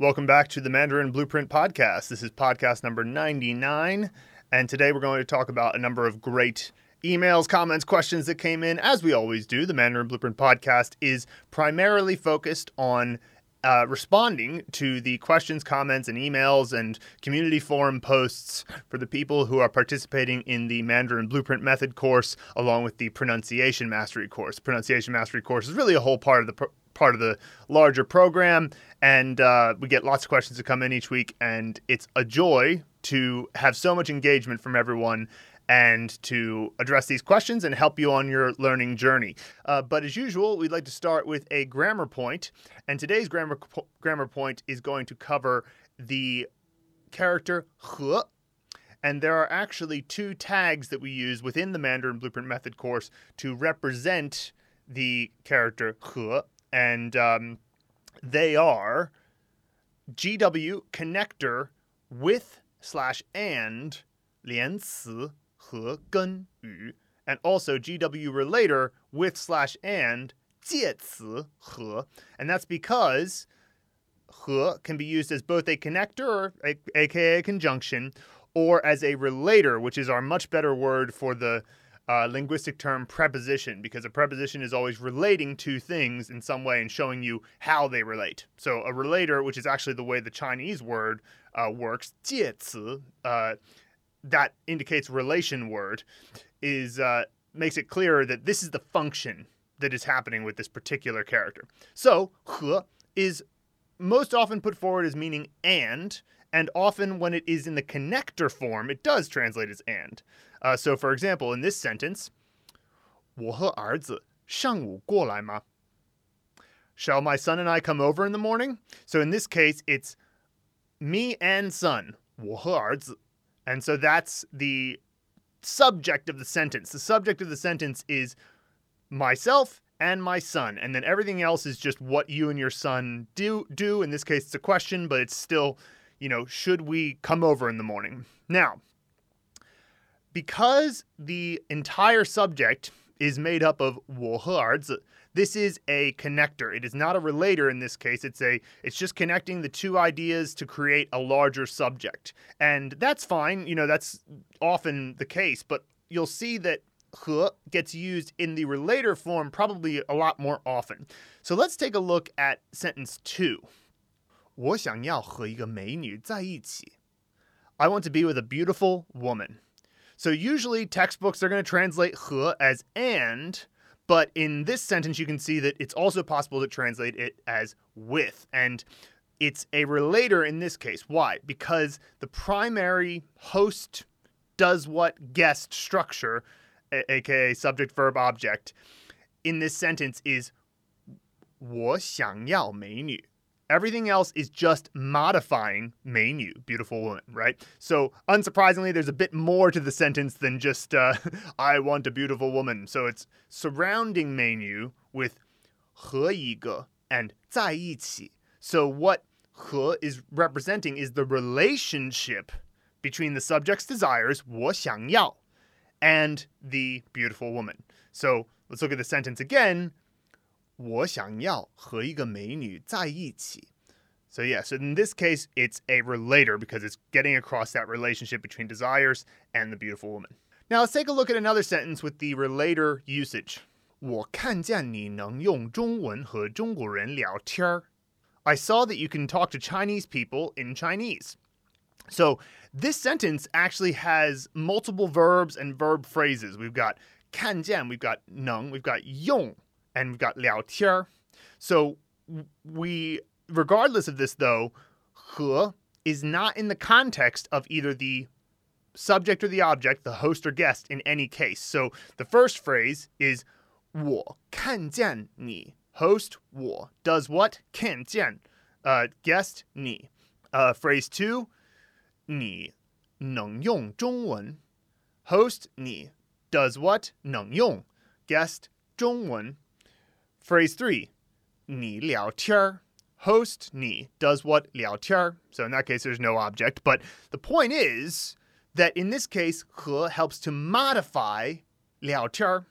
Welcome back to the Mandarin Blueprint Podcast. This is podcast number 99, and today we're going to talk about a number of great emails, comments, questions that came in. As we always do, the Mandarin Blueprint Podcast is primarily focused on uh, responding to the questions, comments, and emails and community forum posts for the people who are participating in the Mandarin Blueprint Method course, along with the Pronunciation Mastery course. Pronunciation Mastery course is really a whole part of the pro- part of the larger program, and uh, we get lots of questions that come in each week, and it's a joy to have so much engagement from everyone and to address these questions and help you on your learning journey. Uh, but as usual, we'd like to start with a grammar point, and today's grammar grammar point is going to cover the character he. And there are actually two tags that we use within the Mandarin Blueprint Method course to represent the character he, and um, they are GW connector with slash and 连词和根语 and also GW relator with slash and 介词和 and that's because 和 can be used as both a connector, aka a conjunction, or as a relator, which is our much better word for the uh, linguistic term preposition, because a preposition is always relating to things in some way and showing you how they relate. So a relator, which is actually the way the Chinese word uh, works, uh, that indicates relation word is uh, makes it clearer that this is the function that is happening with this particular character. So, is most often put forward as meaning and, and often when it is in the connector form, it does translate as and. Uh, so, for example, in this sentence, 我和儿子上午过来吗? Shall my son and I come over in the morning? So in this case, it's me and son, 我和儿子 and so that's the subject of the sentence. The subject of the sentence is myself and my son. And then everything else is just what you and your son do do. In this case it's a question, but it's still, you know, should we come over in the morning? Now, because the entire subject is made up of 我和儿子, this is a connector. It is not a relator in this case. It's a it's just connecting the two ideas to create a larger subject. And that's fine. You know, that's often the case, but you'll see that 和 gets used in the relator form probably a lot more often. So let's take a look at sentence 2. 我想要和一个美女在一起. I want to be with a beautiful woman. So usually textbooks are going to translate 和 as and, but in this sentence, you can see that it's also possible to translate it as with. And it's a relator in this case. Why? Because the primary host does what guest structure, aka subject, verb, object, in this sentence is 我想要美女. Everything else is just modifying 美女, beautiful woman, right? So, unsurprisingly, there's a bit more to the sentence than just uh, I want a beautiful woman. So, it's surrounding 美女 with 和一个 and 在一起. So, what 和 is representing is the relationship between the subject's desires, 我想要, and the beautiful woman. So, let's look at the sentence again. 我想要和一个美女在一起. So yeah, so in this case, it's a relator because it's getting across that relationship between desires and the beautiful woman. Now let's take a look at another sentence with the relator usage. 我看见你能用中文和中国人聊天. I saw that you can talk to Chinese people in Chinese. So this sentence actually has multiple verbs and verb phrases. We've got 看见, we've got 能, we've got 用, and we've got Liao Tian. So we, regardless of this though, He is not in the context of either the subject or the object, the host or guest in any case. So the first phrase is 我看见你 host 我 does what 看见 uh, guest 你 uh, phrase 你能用中文. host 你 does what 能用 guest 中文 Phrase three, ni liao tian, host ni does what liao tian. So in that case, there's no object. But the point is that in this case, he helps to modify liao tian.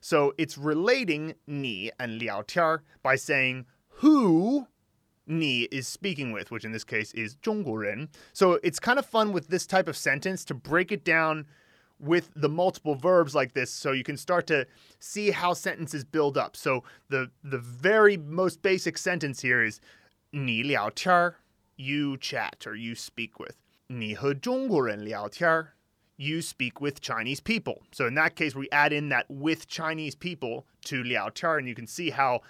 So it's relating ni and liao tian by saying who ni is speaking with, which in this case is 中国人. So it's kind of fun with this type of sentence to break it down with the multiple verbs like this so you can start to see how sentences build up. So the the very most basic sentence here is ni liao tian, you chat or you speak with. Ni he zhongguren liao tian, you speak with Chinese people. So in that case we add in that with Chinese people to liao tian, and you can see how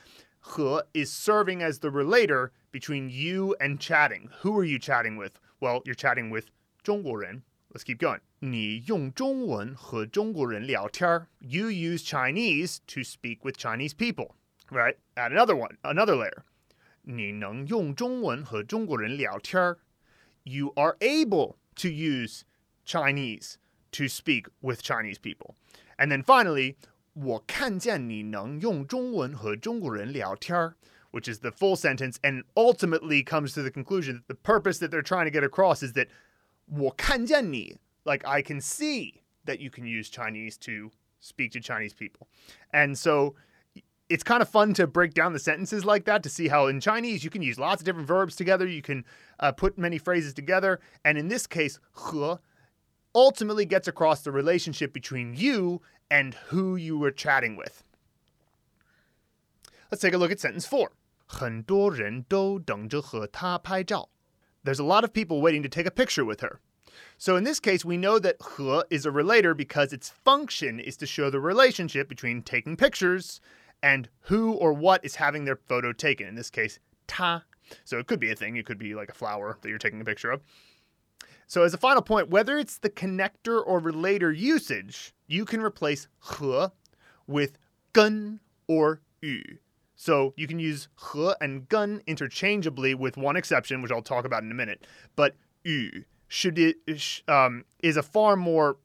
he is serving as the relator between you and chatting. Who are you chatting with? Well, you're chatting with zhongguren. Let's keep going. 你用中文和中国人聊天. You use Chinese to speak with Chinese people. Right? Add another one, another layer. 你能用中文和中国人聊天. You are able to use Chinese to speak with Chinese people. And then finally, 我看见你能用中文和中国人聊天 which is the full sentence and ultimately comes to the conclusion that the purpose that they're trying to get across is that 我看见你 like I can see that you can use Chinese to speak to Chinese people. And so it's kind of fun to break down the sentences like that to see how in Chinese you can use lots of different verbs together. You can uh, put many phrases together. And in this case, 和 ultimately gets across the relationship between you and who you were chatting with. Let's take a look at sentence four. 很多人都等着和她拍照. There's a lot of people waiting to take a picture with her. So in this case, we know that he is a relator because its function is to show the relationship between taking pictures and who or what is having their photo taken. In this case, ta. So it could be a thing, it could be like a flower that you're taking a picture of. So, as a final point, whether it's the connector or relator usage, you can replace he with gun or yu. So, you can use he and gun interchangeably with one exception, which I'll talk about in a minute. But yu should it, um, is a far more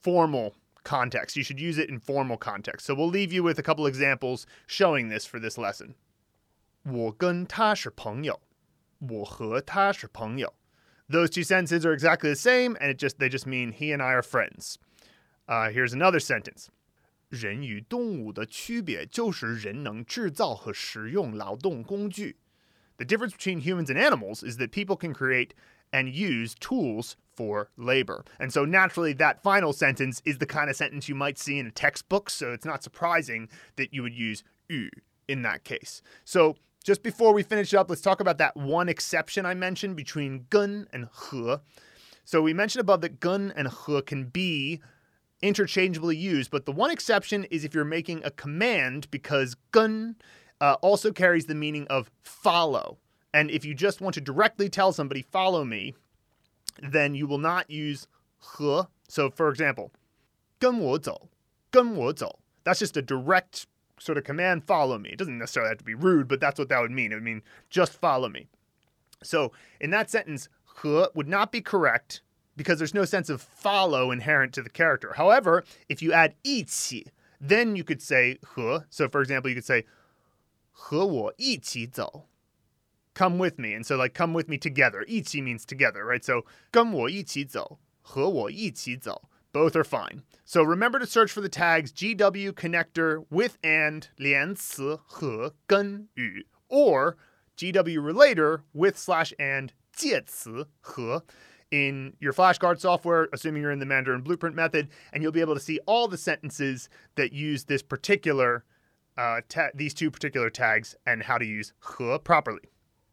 formal context. You should use it in formal context. So, we'll leave you with a couple examples showing this for this lesson. 我跟他是朋友。我和他是朋友。those two sentences are exactly the same, and it just they just mean he and I are friends. Uh, here's another sentence. 人与动物的区别就是人能制造和使用劳动工具. The difference between humans and animals is that people can create and use tools for labor. And so naturally, that final sentence is the kind of sentence you might see in a textbook, so it's not surprising that you would use yu in that case. So just before we finish up, let's talk about that one exception I mentioned between gun and he. So we mentioned above that gun and he can be interchangeably used, but the one exception is if you're making a command because gun uh, also carries the meaning of follow. And if you just want to directly tell somebody, follow me, then you will not use he. So for example, 跟我走,跟我走. That's just a direct sort of command follow me. It doesn't necessarily have to be rude, but that's what that would mean. It would mean just follow me. So in that sentence, 和 would not be correct because there's no sense of follow inherent to the character. However, if you add 一起, then you could say 和. So for example, you could say 和我一起走. Come with me. And so like come with me together. 一起 means together, right? So 跟我一起走,和我一起走. Both are fine. So remember to search for the tags GW connector with and 连词和跟与 or GW relator with slash and 介词和 in your flashcard software, assuming you're in the Mandarin Blueprint method, and you'll be able to see all the sentences that use this particular, uh, ta- these two particular tags and how to use 和 properly.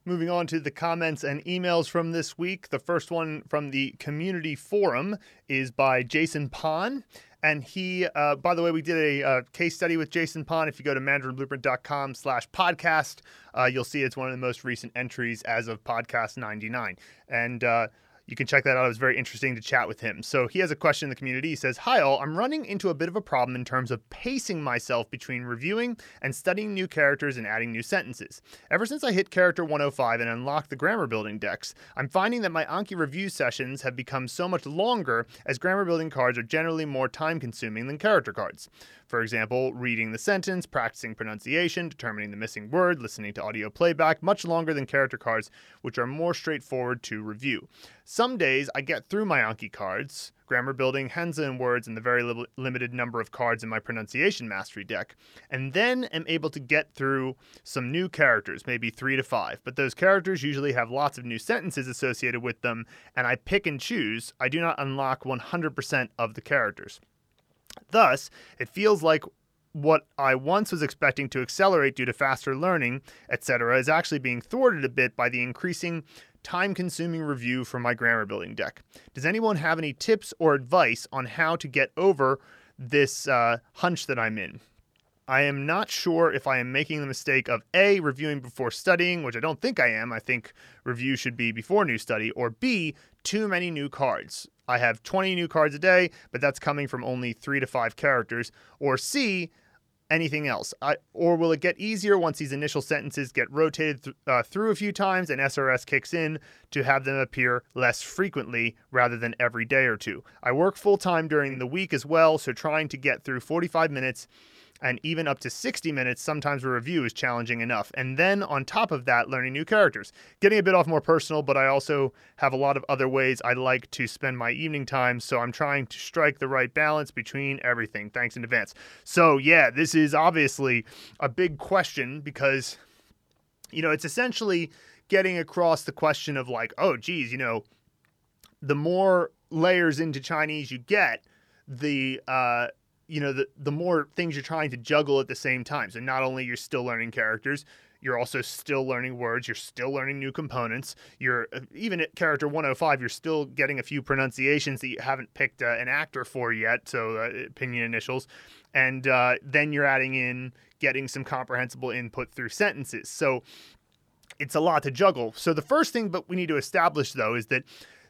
Moving on to the comments and emails from this week. The first one from the community forum is by Jason Pon. And he, uh, by the way, we did a uh, case study with Jason Pon. If you go to mandarinblueprint.com slash podcast, uh, you'll see it's one of the most recent entries as of podcast 99. And uh, you can check that out. It was very interesting to chat with him. So he has a question in the community. He says, Hi, all. I'm running into a bit of a problem in terms of pacing myself between reviewing and studying new characters and adding new sentences. Ever since I hit character 105 and unlocked the grammar building decks, I'm finding that my Anki review sessions have become so much longer as grammar building cards are generally more time consuming than character cards. For example, reading the sentence, practicing pronunciation, determining the missing word, listening to audio playback, much longer than character cards, which are more straightforward to review. Some days I get through my Anki cards, grammar building, Hanzi and words, and the very li- limited number of cards in my pronunciation mastery deck, and then am able to get through some new characters, maybe three to five. But those characters usually have lots of new sentences associated with them, and I pick and choose. I do not unlock 100% of the characters. Thus, it feels like what I once was expecting to accelerate due to faster learning, etc., is actually being thwarted a bit by the increasing time consuming review from my grammar building deck. Does anyone have any tips or advice on how to get over this uh, hunch that I'm in? I am not sure if I am making the mistake of A, reviewing before studying, which I don't think I am. I think review should be before new study, or B, too many new cards. I have 20 new cards a day, but that's coming from only three to five characters. Or C, anything else? I, or will it get easier once these initial sentences get rotated th- uh, through a few times and SRS kicks in to have them appear less frequently rather than every day or two? I work full time during the week as well, so trying to get through 45 minutes and even up to 60 minutes sometimes a review is challenging enough. And then on top of that, learning new characters. Getting a bit off more personal, but I also have a lot of other ways I like to spend my evening time, so I'm trying to strike the right balance between everything. Thanks in advance. So, yeah, this is obviously a big question because, you know, it's essentially getting across the question of like, oh, geez, you know, the more layers into Chinese you get, the uh, you know, the, the more things you're trying to juggle at the same time. So not only you're still learning characters, you're also still learning words, you're still learning new components. You're uh, even at character 105, you're still getting a few pronunciations that you haven't picked uh, an actor for yet, so uh, pinyin initials. And uh, then you're adding in getting some comprehensible input through sentences. So it's a lot to juggle. So the first thing but we need to establish though is that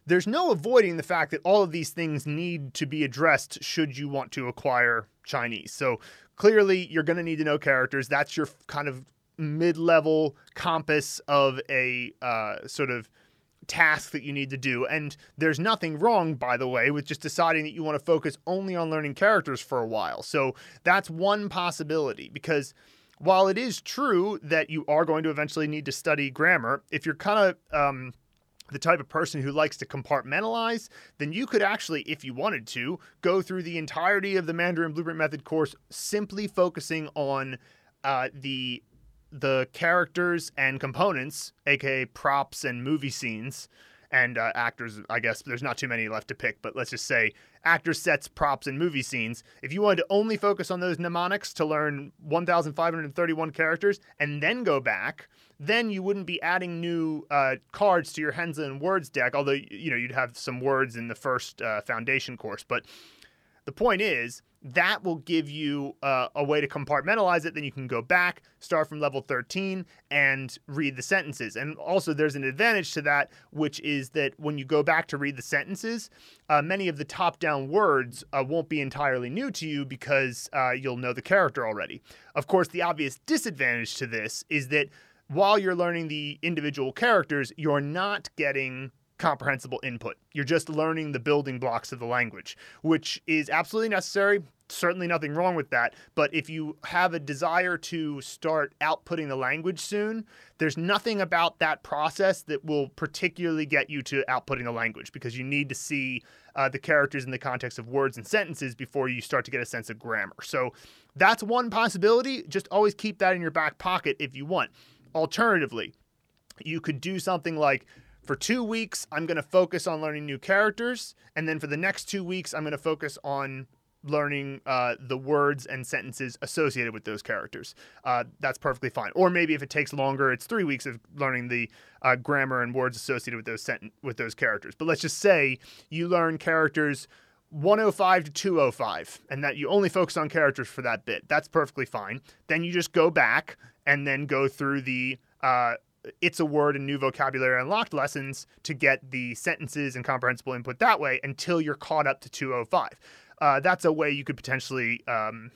there's no avoiding the fact that all of these things need to be addressed should you want to acquire Chinese. So clearly, you're going to need to know characters. That's your kind of mid level compass of a uh, sort of task that you need to do. And there's nothing wrong, by the way, with just deciding that you want to focus only on learning characters for a while. So that's one possibility because while it is true that you are going to eventually need to study grammar, if you're kind of um, the type of person who likes to compartmentalize, then you could actually, if you wanted to, go through the entirety of the Mandarin Blueprint Method course simply focusing on uh, the the characters and components, aka props and movie scenes, and uh, actors. I guess there's not too many left to pick, but let's just say actor sets, props, and movie scenes. If you wanted to only focus on those mnemonics to learn 1,531 characters and then go back then you wouldn't be adding new uh, cards to your Hanzi and Words deck, although you know you'd have some words in the first uh, foundation course. But the point is that will give you uh, a way to compartmentalize it. Then you can go back, start from level 13, and read the sentences. And also, there's an advantage to that, which is that when you go back to read the sentences, uh, many of the top down words uh, won't be entirely new to you because uh, you'll know the character already. Of course, the obvious disadvantage to this is that while you're learning the individual characters, you're not getting comprehensible input. You're just learning the building blocks of the language, which is absolutely necessary. Certainly nothing wrong with that. But if you have a desire to start outputting the language soon, there's nothing about that process that will particularly get you to outputting the language because you need to see uh, the characters in the context of words and sentences before you start to get a sense of grammar. So that's one possibility. Just always keep that in your back pocket if you want. Alternatively, you could do something like for two weeks, I'm going to focus on learning new characters. And then for the next two weeks, I'm going to focus on learning uh, the words and sentences associated with those characters. Uh, that's perfectly fine. Or maybe if it takes longer, it's three weeks of learning the uh, grammar and words associated with those sent- with those characters. But let's just say you learn characters 105 to 205 and that you only focus on characters for that bit. That's perfectly fine. Then you just go back and then go through the uh, it's a word and new vocabulary unlocked lessons to get the sentences and comprehensible input that way until you're caught up to 205. Uh, that's a way you could potentially um,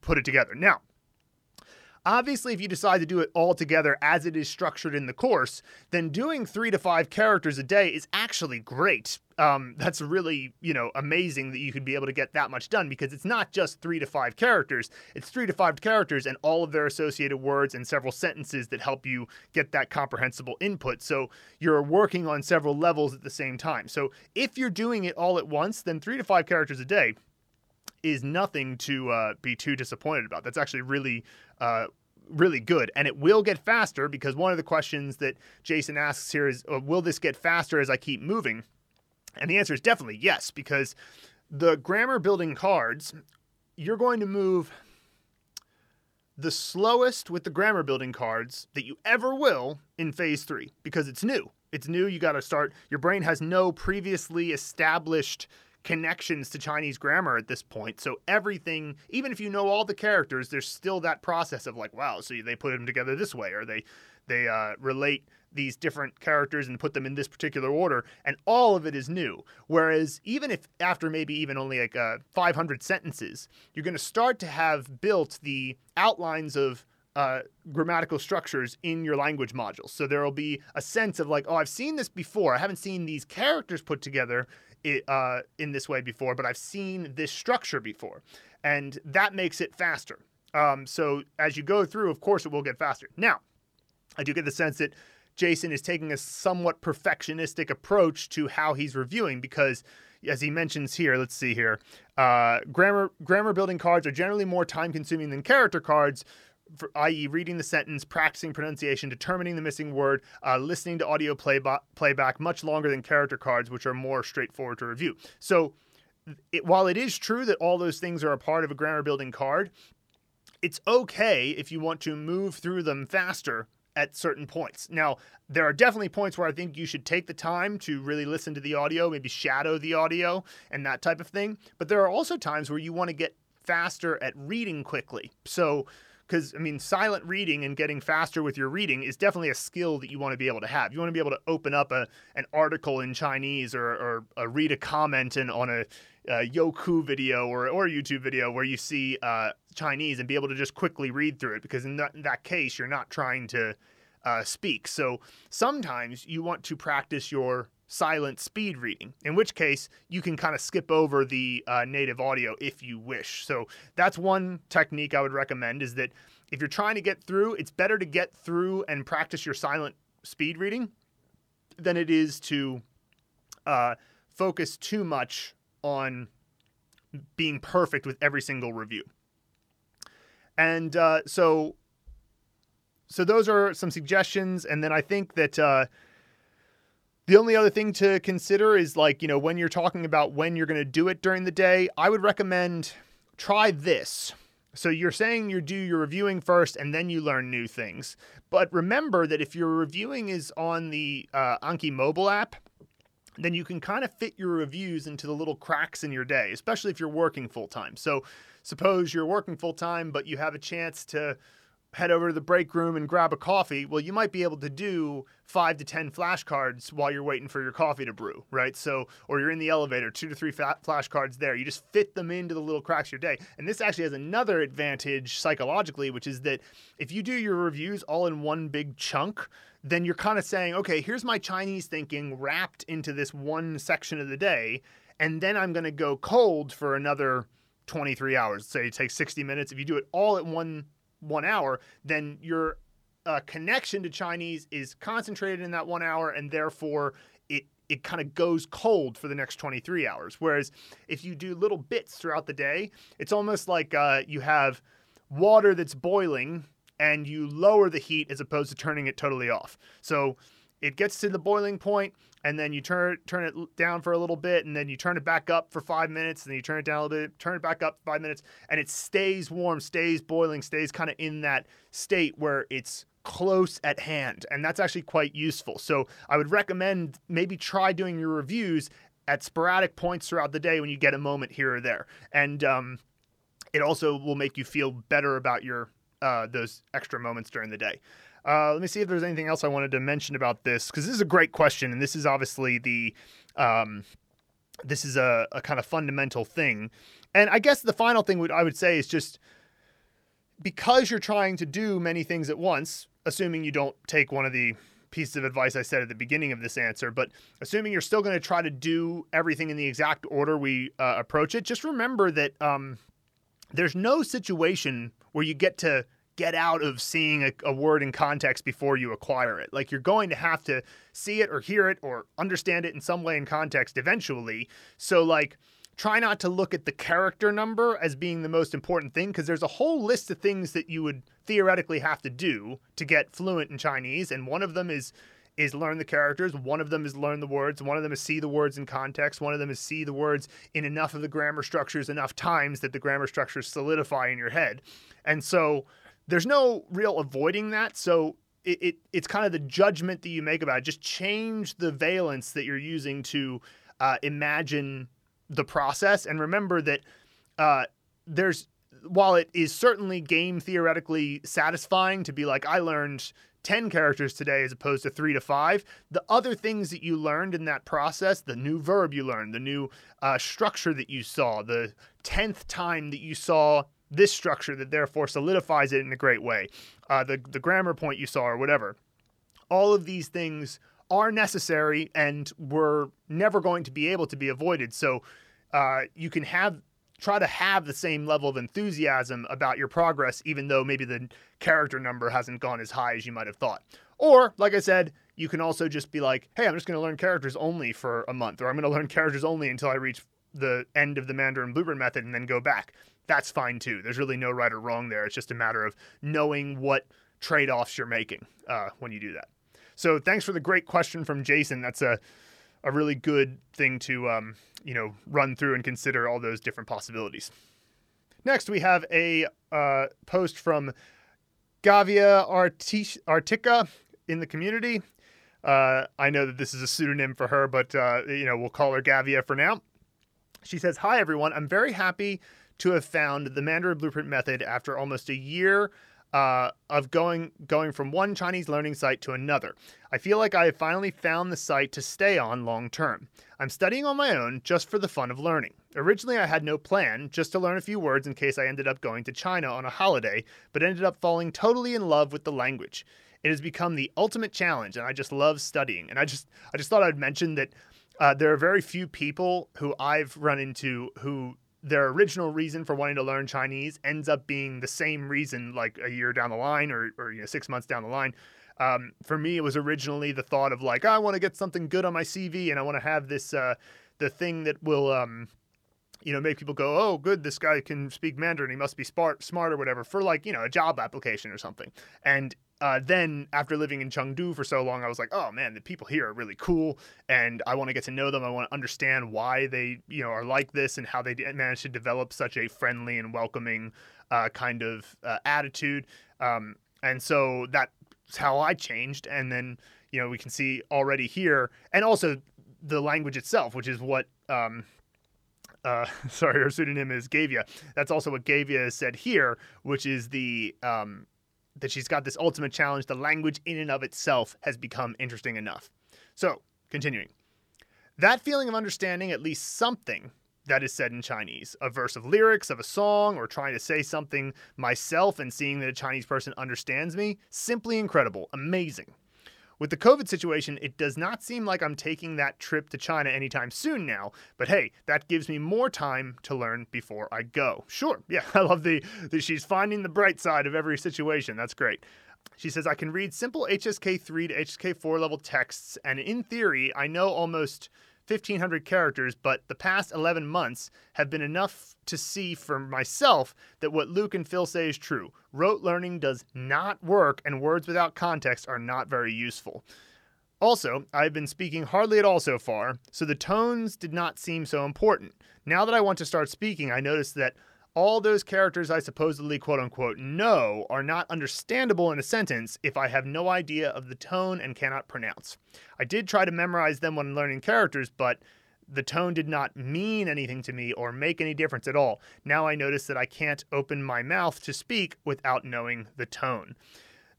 put it together. Now, Obviously, if you decide to do it all together as it is structured in the course, then doing three to five characters a day is actually great. Um, that's really, you know, amazing that you could be able to get that much done because it's not just three to five characters. It's three to five characters and all of their associated words and several sentences that help you get that comprehensible input. So you're working on several levels at the same time. So if you're doing it all at once, then three to five characters a day is nothing to uh, be too disappointed about. That's actually really uh, really good and it will get faster because one of the questions that Jason asks here is uh, will this get faster as I keep moving? And the answer is definitely yes because the grammar building cards you're going to move the slowest with the grammar building cards that you ever will in phase 3 because it's new. It's new, you got to start your brain has no previously established connections to Chinese grammar at this point. So everything, even if you know all the characters, there's still that process of like, wow, so they put them together this way, or they they uh, relate these different characters and put them in this particular order, and all of it is new. Whereas even if after maybe even only like uh, 500 sentences, you're going to start to have built the outlines of uh, grammatical structures in your language modules. So there will be a sense of like, oh, I've seen this before. I haven't seen these characters put together it, uh, in this way before, but I've seen this structure before, and that makes it faster. Um, so as you go through, of course, it will get faster. Now, I do get the sense that Jason is taking a somewhat perfectionistic approach to how he's reviewing because as he mentions here, let's see here, uh, grammar grammar building cards are generally more time consuming than character cards, for, i.e., reading the sentence, practicing pronunciation, determining the missing word, uh, listening to audio playba- playback, much longer than character cards, which are more straightforward to review. So, it, while it is true that all those things are a part of a grammar building card, it's okay if you want to move through them faster at certain points. Now, there are definitely points where I think you should take the time to really listen to the audio, maybe shadow the audio and that type of thing. But there are also times where you want to get faster at reading quickly. So, because I mean, silent reading and getting faster with your reading is definitely a skill that you want to be able to have. You want to be able to open up a an article in Chinese or, or uh, read a comment in, on a, a Youku video or or YouTube video where you see uh, Chinese and be able to just quickly read through it. Because in that, in that case, you're not trying to uh, speak. So sometimes you want to practice your silent speed reading, in which case you can kind of skip over the uh, native audio if you wish. So that's one technique I would recommend is that if you're trying to get through, it's better to get through and practice your silent speed reading than it is to uh, focus too much on being perfect with every single review. And uh, so, so those are some suggestions, and then I think that uh, the only other thing to consider is like, you know, when you're talking about when you're going to do it during the day, I would recommend try this. So you're saying you do your reviewing first and then you learn new things. But remember that if your reviewing is on the uh, Anki mobile app, then you can kind of fit your reviews into the little cracks in your day, especially if you're working full time. So suppose you're working full time, but you have a chance to head over to the break room and grab a coffee, well, you might be able to do five to 10 flashcards while you're waiting for your coffee to brew, right? So, or you're in the elevator, two to three flashcards there. You just fit them into the little cracks of your day. And this actually has another advantage psychologically, which is that if you do your reviews all in one big chunk, then you're kind of saying, okay, here's my Chinese thinking wrapped into this one section of the day. And then I'm going to go cold for another 23 hours. Say it takes 60 minutes. If you do it all at one one hour, then your uh, connection to Chinese is concentrated in that one hour, and therefore it it kind of goes cold for the next 23 hours. Whereas if you do little bits throughout the day, it's almost like uh, you have water that's boiling and you lower the heat as opposed to turning it totally off. So it gets to the boiling point and then you turn turn it down for a little bit and then you turn it back up for five minutes and then you turn it down a little bit turn it back up five minutes and it stays warm stays boiling stays kind of in that state where it's close at hand and that's actually quite useful. So i would recommend maybe try doing your reviews at sporadic points throughout the day when you get a moment here or there. And um, it also will make you feel better about your uh, those extra moments during the day uh, let me see if there's anything else I wanted to mention about this because this is a great question, and this is obviously the um, this is a, a kind of fundamental thing. And I guess the final thing would I would say is just because you're trying to do many things at once, assuming you don't take one of the pieces of advice I said at the beginning of this answer, but assuming you're still going to try to do everything in the exact order we uh, approach it, just remember that um, there's no situation where you get to get out of seeing a, a, word in context before you acquire it. Like you're going to have to see it or hear it or understand it in some way in context eventually. So, like, try not to look at the character number as being the most important thing because there's a whole list of things that you would theoretically have to do to get fluent in Chinese, and one of them is is learn the characters. One of them is learn the words. One of them is see the words in context. One of them is see the words in enough of the grammar structures enough times that the grammar structures solidify in your head. And so there's no real avoiding that. So it, it it's kind of the judgment that you make about it. Just change the valence that you're using to uh, imagine the process and remember that uh, there's while it is certainly game theoretically satisfying to be like I learned 10 characters today as opposed to 3 to 5 the other things that you learned in that process the new verb you learned the new uh, structure that you saw the 10th time that you saw this structure that therefore solidifies it in a great way uh, the, the grammar point you saw or whatever all of these things are necessary and were never going to be able to be avoided. So uh, you can have try to have the same level of enthusiasm about your progress, even though maybe the character number hasn't gone as high as you might have thought. Or, like I said, you can also just be like, hey, I'm just going to learn characters only for a month, or I'm going to learn characters only until I reach the end of the Mandarin Blueprint method and then go back. That's fine too. There's really no right or wrong there. It's just a matter of knowing what trade offs you're making uh, when you do that. So thanks for the great question from Jason. That's a a really good thing to um, you know run through and consider all those different possibilities. Next, we have a uh, post from Gavia arctica in the community. Uh, I know that this is a pseudonym for her, but uh, you know we'll call her Gavia for now. She says, "Hi everyone, I'm very happy to have found the Mandarin Blueprint method after almost a year uh, of going going from one Chinese learning site to another. I feel like I have finally found the site to stay on long term. I'm studying on my own just for the fun of learning. Originally, I had no plan, just to learn a few words in case I ended up going to China on a holiday, but ended up falling totally in love with the language. It has become the ultimate challenge, and I just love studying. And I just I just thought I'd mention that uh, there are very few people who I've run into who their original reason for wanting to learn Chinese ends up being the same reason like a year down the line or, or you know six months down the line. Um, for me, it was originally the thought of like I want to get something good on my CV and I want to have this uh, the thing that will um, you know make people go oh good this guy can speak Mandarin he must be smart smart or whatever for like you know a job application or something and uh, then after living in Chengdu for so long, I was like, oh man, the people here are really cool, and I want to get to know them. I want to understand why they, you know, are like this and how they managed to develop such a friendly and welcoming uh, kind of uh, attitude. Um, and so that's how I changed. And then, you know, we can see already here, and also the language itself, which is what. Um, uh, sorry, her pseudonym is Gavia. That's also what Gavia said here, which is the um, that she's got this ultimate challenge, the language in and of itself has become interesting enough. So, continuing. That feeling of understanding at least something that is said in Chinese, a verse of lyrics of a song, or trying to say something myself and seeing that a Chinese person understands me, simply incredible, amazing. With the COVID situation, it does not seem like I'm taking that trip to China anytime soon now, but hey, that gives me more time to learn before I go. Sure, yeah, I love the, the she's finding the bright side of every situation. That's great. She says, I can read simple HSK 3 to HSK 4 level texts, and in theory, I know almost 1,500 characters, but the past 11 months have been enough to see for myself that what Luke and Phil say is true. Rote learning does not work, and words without context are not very useful. Also, I've been speaking hardly at all so far, so the tones did not seem so important. Now that I want to start speaking, I notice that all those characters I supposedly quote unquote know are not understandable in a sentence if I have no idea of the tone and cannot pronounce. I did try to memorize them when learning characters, but the tone did not mean anything to me or make any difference at all. Now I notice that I can't open my mouth to speak without knowing the tone.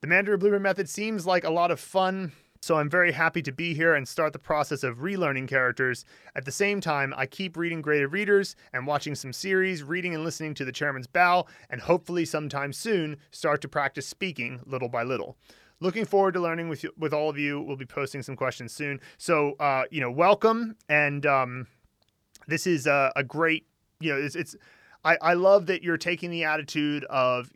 The Mandarin Blueprint method seems like a lot of fun So I'm very happy to be here and start the process of relearning characters. At the same time, I keep reading graded readers and watching some series, reading and listening to the Chairman's Bao, and hopefully sometime soon start to practice speaking little by little. Looking forward to learning with you, with all of you. We'll be posting some questions soon. So uh, you know, welcome, and um, this is a, a great. You know, it's, it's I, I love that you're taking the attitude of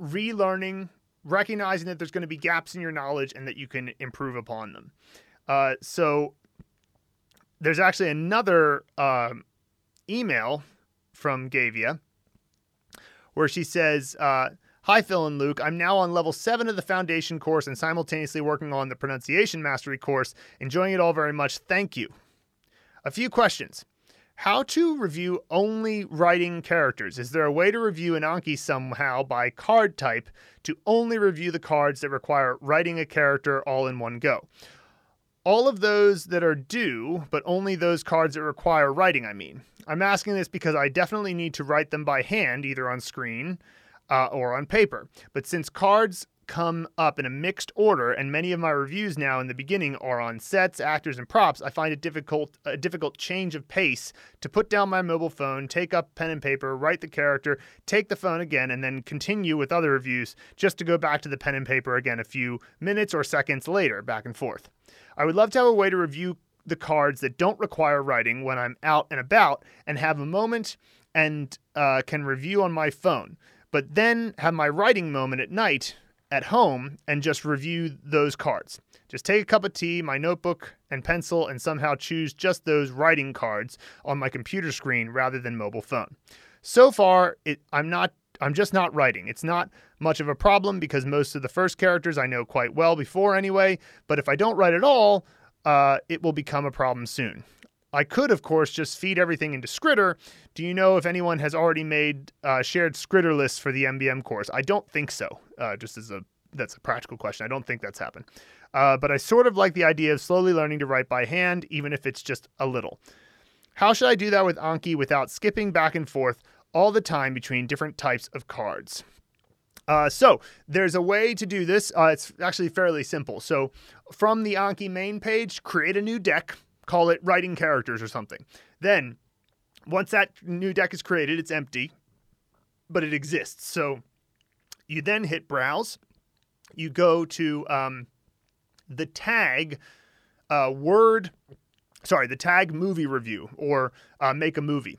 relearning recognizing that there's going to be gaps in your knowledge and that you can improve upon them. Uh, so there's actually another uh, email from Gavia where she says, uh, Hi, Phil and Luke. I'm now on level seven of the foundation course and simultaneously working on the pronunciation mastery course. Enjoying it all very much. Thank you. A few questions. How to review only writing characters. Is there a way to review an Anki somehow by card type to only review the cards that require writing a character all in one go? All of those that are due, but only those cards that require writing, I mean. I'm asking this because I definitely need to write them by hand, either on screen uh, or on paper. But since cards come up in a mixed order, and many of my reviews now in the beginning are on sets, actors, and props, I find it difficult a difficult change of pace to put down my mobile phone, take up pen and paper, write the character, take the phone again, and then continue with other reviews just to go back to the pen and paper again a few minutes or seconds later, back and forth. I would love to have a way to review the cards that don't require writing when I'm out and about and have a moment and uh, can review on my phone, but then have my writing moment at night at home and just review those cards. Just take a cup of tea, my notebook and pencil, and somehow choose just those writing cards on my computer screen rather than mobile phone. So far, it, I'm not. I'm just not writing. It's not much of a problem because most of the first characters I know quite well before anyway. But if I don't write at all, uh, it will become a problem soon. I could, of course, just feed everything into Skritter. Do you know if anyone has already made uh, shared Skritter lists for the MBM course? I don't think so. Uh, just as a that's a practical question. I don't think that's happened. Uh, but I sort of like the idea of slowly learning to write by hand, even if it's just a little. How should I do that with Anki without skipping back and forth all the time between different types of cards? Uh, so there's a way to do this. Uh, it's actually fairly simple. So from the Anki main page, create a new deck call it writing characters or something. Then, once that new deck is created, it's empty, but it exists. So you then hit browse. You go to um, the tag uh, word, sorry, the tag movie review or uh, make a movie.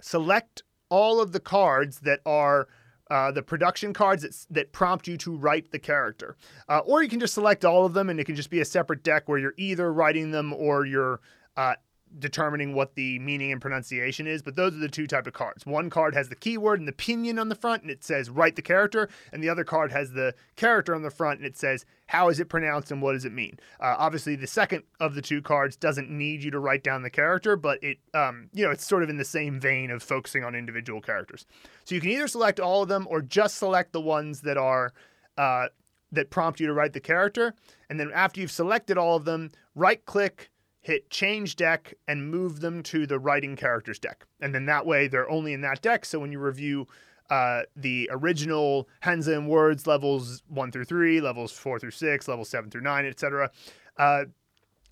Select all of the cards that are uh, the production cards that, that prompt you to write the character. Uh, or you can just select all of them and it can just be a separate deck where you're either writing them or you're uh, determining what the meaning and pronunciation is, but those are the two type of cards. One card has the keyword and the pinyin on the front and it says write the character, and the other card has the character on the front and it says how is it pronounced and what does it mean. Uh, obviously, the second of the two cards doesn't need you to write down the character, but it um, you know it's sort of in the same vein of focusing on individual characters. So you can either select all of them or just select the ones that are uh, that prompt you to write the character, and then after you've selected all of them, right click hit change deck and move them to the writing characters deck. And then that way they're only in that deck. So when you review uh, the original Hanzi and Words levels one through three, levels four through six, levels seven through nine, etc., uh,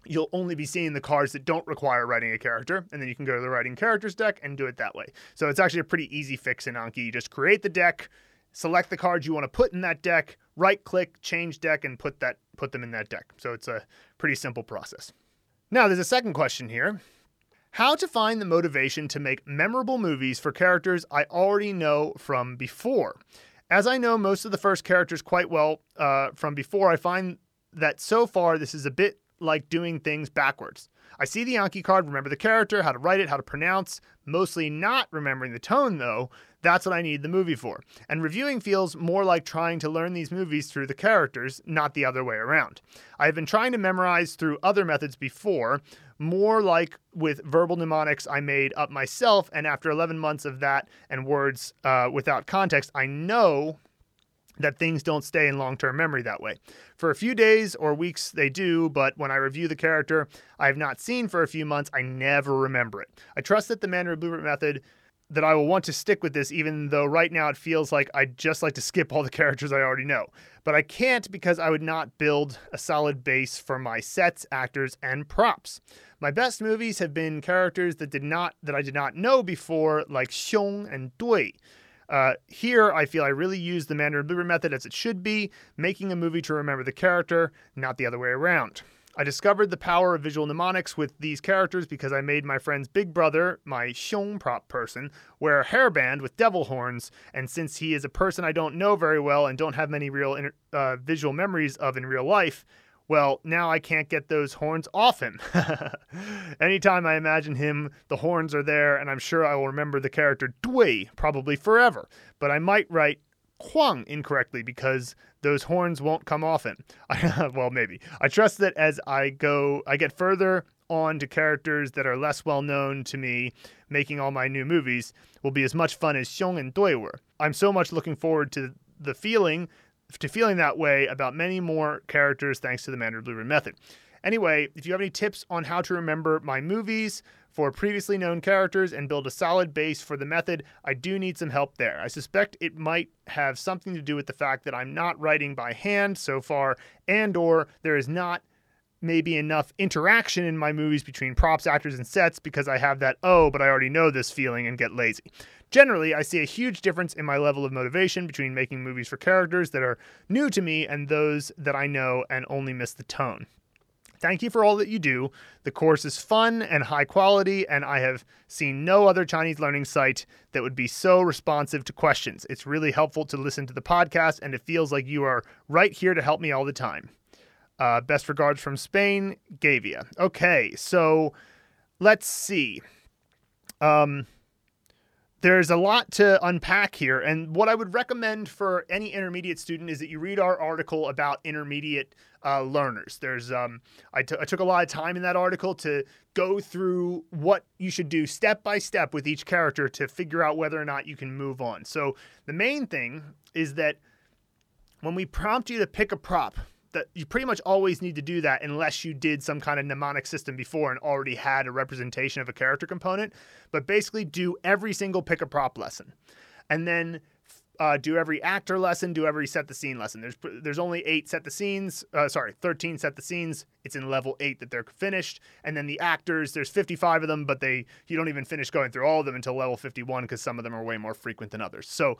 you'll only be seeing the cards that don't require writing a character, and then you can go to the writing characters deck and do it that way. So it's actually a pretty easy fix in Anki. You just create the deck, select the cards you want to put in that deck, right click, change deck, and put that put them in that deck. So it's a pretty simple process. Now, there's a second question here. How to find the motivation to make memorable movies for characters I already know from before. As I know most of the first characters quite well uh, from before, I find that so far this is a bit like doing things backwards. I see the Anki card, remember the character, how to write it, how to pronounce, mostly not remembering the tone though. That's what I need the movie for. And reviewing feels more like trying to learn these movies through the characters, not the other way around. I have been trying to memorize through other methods before, more like with verbal mnemonics I made up myself, and after 11 months of that and words uh, without context, I know that things don't stay in long term memory that way. For a few days or weeks, they do, but when I review the character I have not seen for a few months, I never remember it. I trust that the Mandarin Blueprint method that I will want to stick with this, even though right now it feels like I'd just like to skip all the characters I already know. But I can't because I would not build a solid base for my sets, actors, and props. My best movies have been characters that did not that I did not know before, like Xiong and Dui. Uh, here, I feel I really use the Mandarin Blueprint method as it should be, making a movie to remember the character, not the other way around. I discovered the power of visual mnemonics with these characters because I made my friend's big brother, my Xiong prop person, wear a hairband with devil horns, and since he is a person I don't know very well and don't have many real uh, visual memories of in real life, well, now I can't get those horns off him. Anytime I imagine him, the horns are there, and I'm sure I will remember the character Dui probably forever. But I might write Huang incorrectly because those horns won't come him. well, maybe. I trust that as I go, I get further on to characters that are less well known to me, making all my new movies will be as much fun as Xiong and Dui were. I'm so much looking forward to the feeling, to feeling that way about many more characters thanks to the Mandarin Blueprint method. Anyway, if you have any tips on how to remember my movies for previously known characters and build a solid base for the method, I do need some help there. I suspect it might have something to do with the fact that I'm not writing by hand so far and or there is not maybe enough interaction in my movies between props, actors, and sets because I have that, oh, but I already know this feeling and get lazy. Generally, I see a huge difference in my level of motivation between making movies for characters that are new to me and those that I know and only miss the tone. Thank you for all that you do. The course is fun and high quality, and I have seen no other Chinese learning site that would be so responsive to questions. It's really helpful to listen to the podcast, and it feels like you are right here to help me all the time. Uh, best regards from Spain, Gavia. Okay, so let's see. Um, there's a lot to unpack here. And what I would recommend for any intermediate student is that you read our article about intermediate uh, learners. There's, um, I, t- I took a lot of time in that article to go through what you should do step by step with each character to figure out whether or not you can move on. So the main thing is that when we prompt you to pick a prop, that you pretty much always need to do that unless you did some kind of mnemonic system before and already had a representation of a character component. But basically, do every single pick a prop lesson, and then uh, do every actor lesson, do every set the scene lesson. There's there's only eight set the scenes. Uh, sorry, thirteen set the scenes. It's in level eight that they're finished, and then the actors. There's 55 of them, but they you don't even finish going through all of them until level 51 because some of them are way more frequent than others. So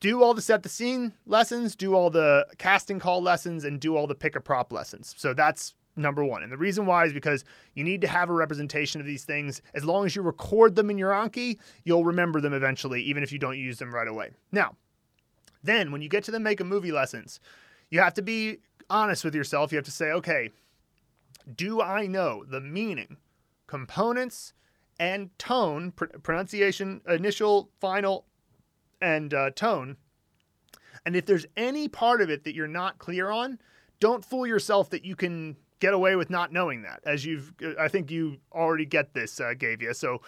do all the set the scene lessons, do all the casting call lessons, and do all the pick a prop lessons. So that's number one. And the reason why is because you need to have a representation of these things. As long as you record them in your Anki, you'll remember them eventually, even if you don't use them right away. Now, then when you get to the make a movie lessons, you have to be honest with yourself. You have to say, okay, do I know the meaning, components, and tone, pr- pronunciation, initial, final, and uh, tone. And if there's any part of it that you're not clear on, don't fool yourself that you can get away with not knowing that. As you've, I think you already get this, uh, Gavia. So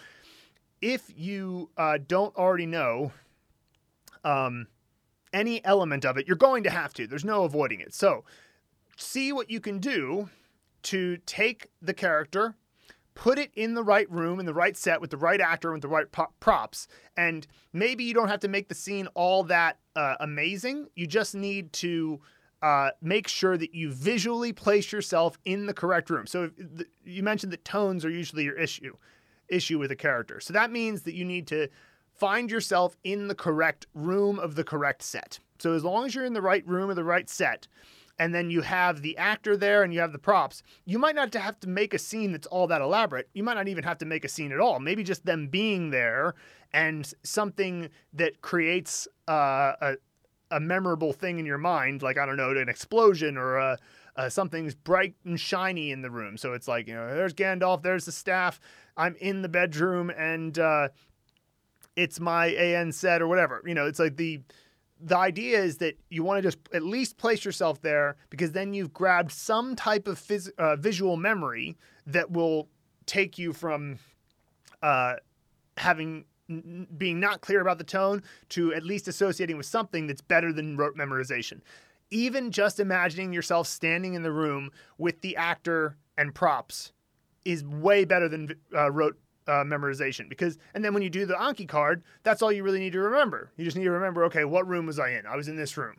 if you uh, don't already know um, any element of it, you're going to have to. There's no avoiding it. So see what you can do to take the character put it in the right room, in the right set, with the right actor, with the right props. And maybe you don't have to make the scene all that uh, amazing. You just need to uh, make sure that you visually place yourself in the correct room. So you mentioned that tones are usually your issue issue with a character. So that means that you need to find yourself in the correct room of the correct set. So as long as you're in the right room of the right set, and then you have the actor there and you have the props, you might not have to make a scene that's all that elaborate. You might not even have to make a scene at all. Maybe just them being there and something that creates uh, a, a memorable thing in your mind, like, I don't know, an explosion or a, uh, something's bright and shiny in the room. So it's like, you know, there's Gandalf, there's the staff, I'm in the bedroom, and uh, it's my AN set or whatever. You know, it's like the the idea is that you want to just at least place yourself there because then you've grabbed some type of phys- uh, visual memory that will take you from uh, having being not clear about the tone to at least associating with something that's better than rote memorization. Even just imagining yourself standing in the room with the actor and props is way better than uh, rote uh, memorization because and then when you do the Anki card, that's all you really need to remember. You just need to remember, okay, what room was I in? I was in this room.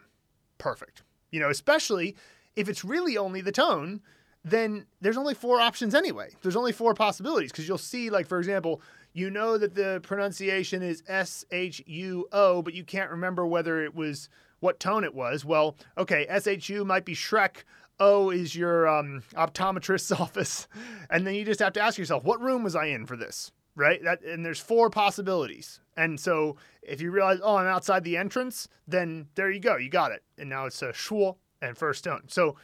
Perfect. You know, especially if it's really only the tone, then there's only four options anyway. There's only four possibilities because you'll see, like for example, you know that the pronunciation is S H U O, but you can't remember whether it was what tone it was. Well, okay, S H U might be Shrek. O is your um, optometrist's office, and then you just have to ask yourself, what room was I in for this? Right? That and there's four possibilities. And so if you realize, oh, I'm outside the entrance, then there you go, you got it. And now it's a shuo and first tone. So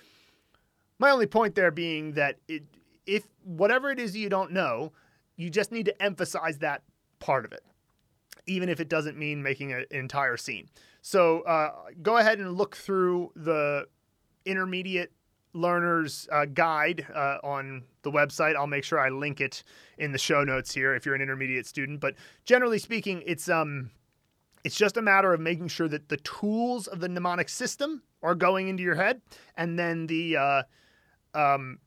my only point there being that it, if whatever it is you don't know, you just need to emphasize that part of it, even if it doesn't mean making an entire scene. So uh, go ahead and look through the intermediate learner's uh, guide uh, on the website. I'll make sure I link it in the show notes here if you're an intermediate student. But generally speaking, it's um, it's just a matter of making sure that the tools of the mnemonic system are going into your head, and then the uh, um,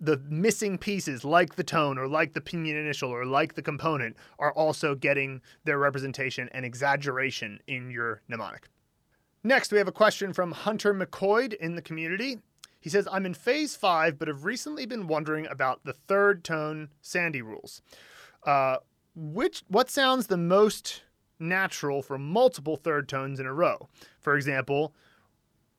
the missing pieces like the tone or like the pinyin initial or like the component are also getting their representation and exaggeration in your mnemonic. Next, we have a question from Hunter McCoy in the community. He says, I'm in phase five, but have recently been wondering about the third tone sandhi rules. Uh, which what sounds the most natural for multiple third tones in a row? For example,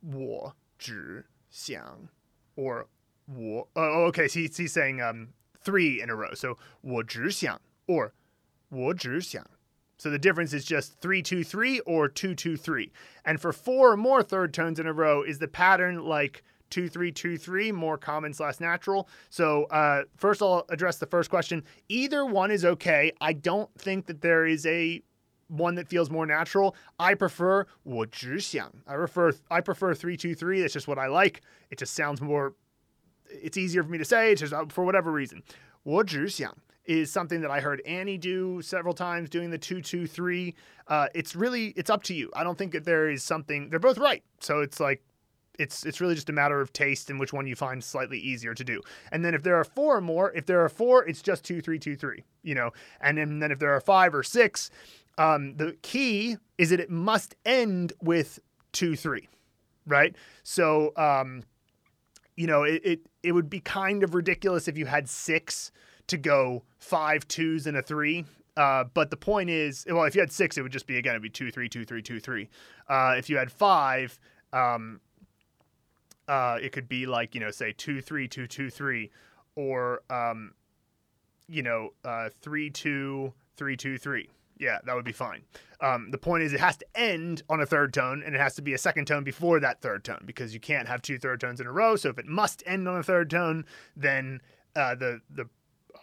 我只想 or 我 oh, okay, so he's, he's saying um, three in a row. So 我只想 or 我只想 so the difference is just 323 or 223. And for four or more third tones in a row, is the pattern like 2323, more common slash natural? So uh, first I'll address the first question. Either one is okay. I don't think that there is a one that feels more natural. I prefer 我只想. I prefer I prefer 323. That's just what I like. It just sounds more it's easier for me to say, it's just uh, for whatever reason. 我只想 is something that I heard Annie do several times doing the 223. Uh, it's really it's up to you. I don't think that there is something they're both right. So it's like it's it's really just a matter of taste and which one you find slightly easier to do. And then if there are four or more, if there are four, it's just two three two three, you know. And then, then if there are five or six, um, the key is that it must end with two three, right? So um, you know it, it it would be kind of ridiculous if you had six to go five twos and a three. Uh, but the point is, well, if you had six, it would just be again, it'd be two, three, two, three, two, three. Uh, if you had five, um, uh, it could be like you know, say two, three, two, two, three, or um, you know, uh, three, two, three, two, three. Yeah, that would be fine. Um, the point is, it has to end on a third tone, and it has to be a second tone before that third tone because you can't have two third tones in a row. So if it must end on a third tone, then uh, the the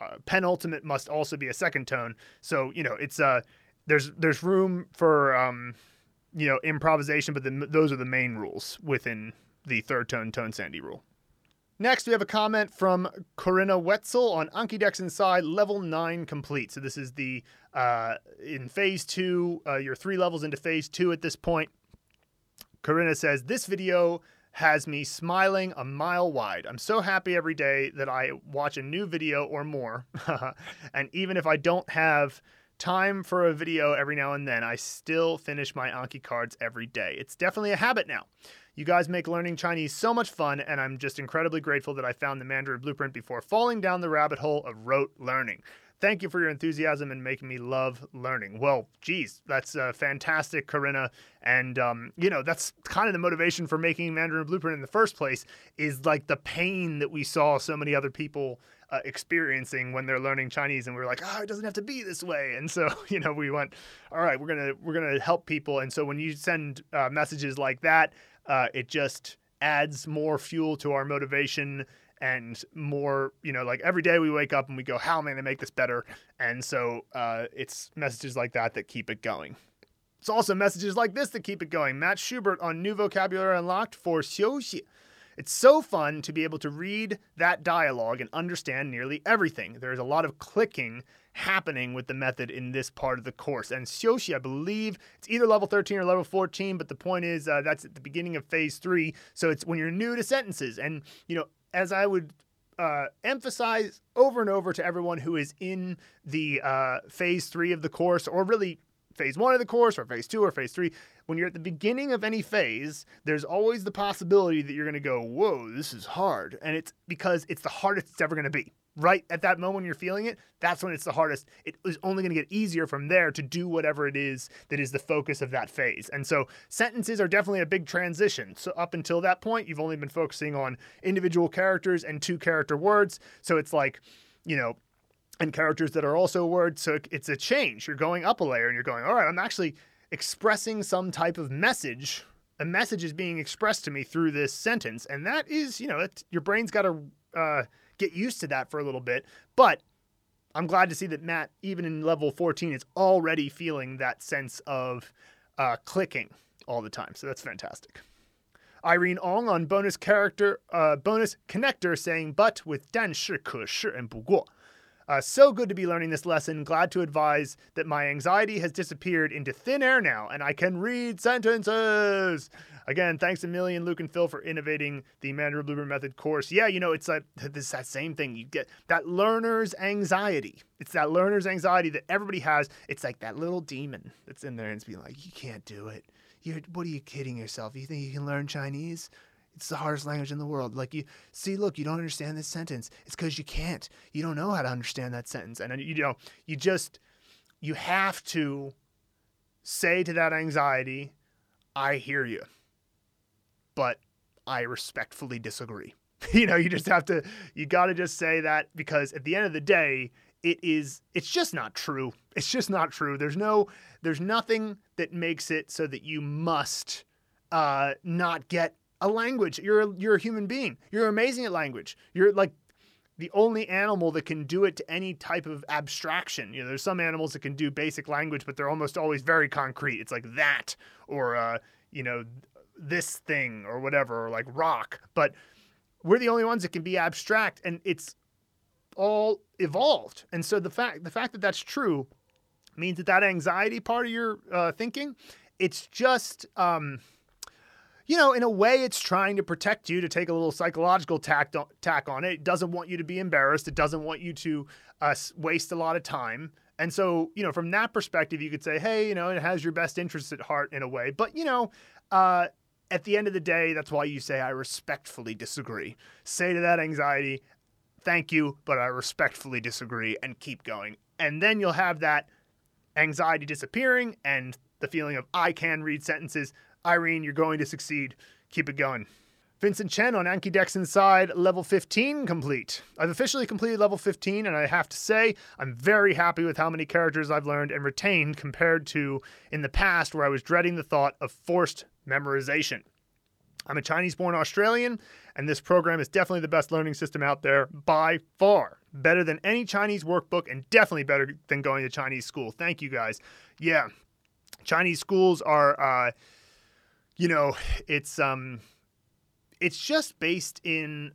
uh, penultimate must also be a second tone. So you know, it's uh, there's there's room for um, you know improvisation, but the, those are the main rules within the third tone tone sandhi rule. Next, we have a comment from Corinna Wetzel on Anki Dex Inside level 9 complete. So, this is the uh, in phase two, uh, you're three levels into phase two at this point. Corinna says, This video has me smiling a mile wide. I'm so happy every day that I watch a new video or more. and even if I don't have time for a video every now and then, I still finish my Anki cards every day. It's definitely a habit now. You guys make learning Chinese so much fun, and I'm just incredibly grateful that I found the Mandarin Blueprint before falling down the rabbit hole of rote learning. Thank you for your enthusiasm and making me love learning. Well, geez, that's uh, fantastic, Corinna. And, um, you know, that's kind of the motivation for making Mandarin Blueprint in the first place is like the pain that we saw so many other people uh, experiencing when they're learning Chinese. And we are like, oh, it doesn't have to be this way. And so, you know, we went, all right, we're to, we're to help people. And so when you send uh, messages like that, uh, it just adds more fuel to our motivation and more, you know, like every day we wake up and we go, how am I going to make this better? And so uh, it's messages like that that keep it going. It's also messages like this that keep it going. Matt Schubert on New Vocabulary Unlocked for Xiuxi. It's so fun to be able to read that dialogue and understand nearly everything. There's a lot of clicking happening with the method in this part of the course. And Xiuxi, I believe it's either level 13 or level 14, but the point is uh, that's at the beginning of phase three. So it's when you're new to sentences. And, you know, as I would uh, emphasize over and over to everyone who is in the uh, phase three of the course, or really phase one of the course, or phase two, or phase three. When you're at the beginning of any phase, there's always the possibility that you're going to go, "Whoa, this is hard," and it's because it's the hardest it's ever going to be right at that moment you're feeling it, that's when it's the hardest. It is only going to get easier from there to do whatever it is that is the focus of that phase. And so sentences are definitely a big transition. So up until that point, you've only been focusing on individual characters and two character words. So it's like, you know, and characters that are also words. So it's a change. You're going up a layer and you're going, all right, I'm actually expressing some type of message. A message is being expressed to me through this sentence. And that is, you know, your brain's got to, uh, get used to that for a little bit. But I'm glad to see that Matt, even in level 14, is already feeling that sense of uh, clicking all the time. So that's fantastic. Irene Ong on bonus character, uh, bonus connector saying, but with 但是可是 and 不过. Uh, so good to be learning this lesson. Glad to advise that my anxiety has disappeared into thin air now and I can read sentences. Again, thanks a million, Luke and Phil, for innovating the Mandarin Blueprint Method course. Yeah, you know, it's like this that same thing. You get that learner's anxiety. It's that learner's anxiety that everybody has. It's like that little demon that's in there and it's being like, you can't do it. You're, what are you kidding yourself? You think you can learn Chinese? It's the hardest language in the world. Like you see, look, you don't understand this sentence. It's because you can't. You don't know how to understand that sentence, and uh, you know, you just you have to say to that anxiety, "I hear you." But I respectfully disagree. you know, you just have to, you got to just say that because at the end of the day, it is, it's just not true. It's just not true. There's no, there's nothing that makes it so that you must uh, not get a language. You're a, you're a human being. You're amazing at language. You're like the only animal that can do it to any type of abstraction. You know, there's some animals that can do basic language, but they're almost always very concrete. It's like that, or uh, you know, this thing or whatever, or like rock. But we're the only ones that can be abstract, and it's all evolved. And so the fact the fact that that's true means that that anxiety part of your uh, thinking, it's just. Um, you know, in a way, it's trying to protect you to take a little psychological tack, tack on it. It doesn't want you to be embarrassed. It doesn't want you to uh, waste a lot of time. And so, you know, from that perspective, you could say, hey, you know, it has your best interests at heart in a way. But, you know, uh, at the end of the day, that's why you say, I respectfully disagree. Say to that anxiety, thank you, but I respectfully disagree, and keep going. And then you'll have that anxiety disappearing and the feeling of, I can read sentences. Irene, you're going to succeed. Keep it going. Vincent Chen on Anki Dex Inside, level 15 complete. I've officially completed level 15, and I have to say, I'm very happy with how many characters I've learned and retained compared to in the past where I was dreading the thought of forced memorization. I'm a Chinese born Australian, and this program is definitely the best learning system out there by far. Better than any Chinese workbook, and definitely better than going to Chinese school. Thank you guys. Yeah, Chinese schools are, uh, you know, it's um, it's just based in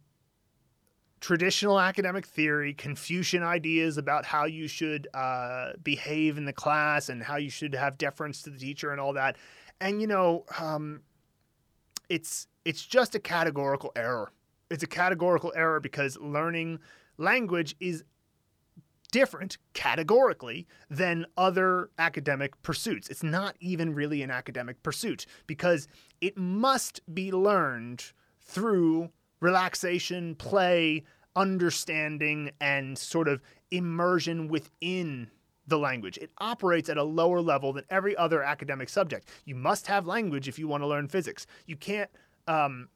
traditional academic theory, Confucian ideas about how you should uh, behave in the class and how you should have deference to the teacher and all that. And you know, um, it's it's just a categorical error. It's a categorical error because learning language is different categorically than other academic pursuits. It's not even really an academic pursuit because it must be learned through relaxation, play, understanding, and sort of immersion within the language. It operates at a lower level than every other academic subject. You must have language if you want to learn physics. You can't um,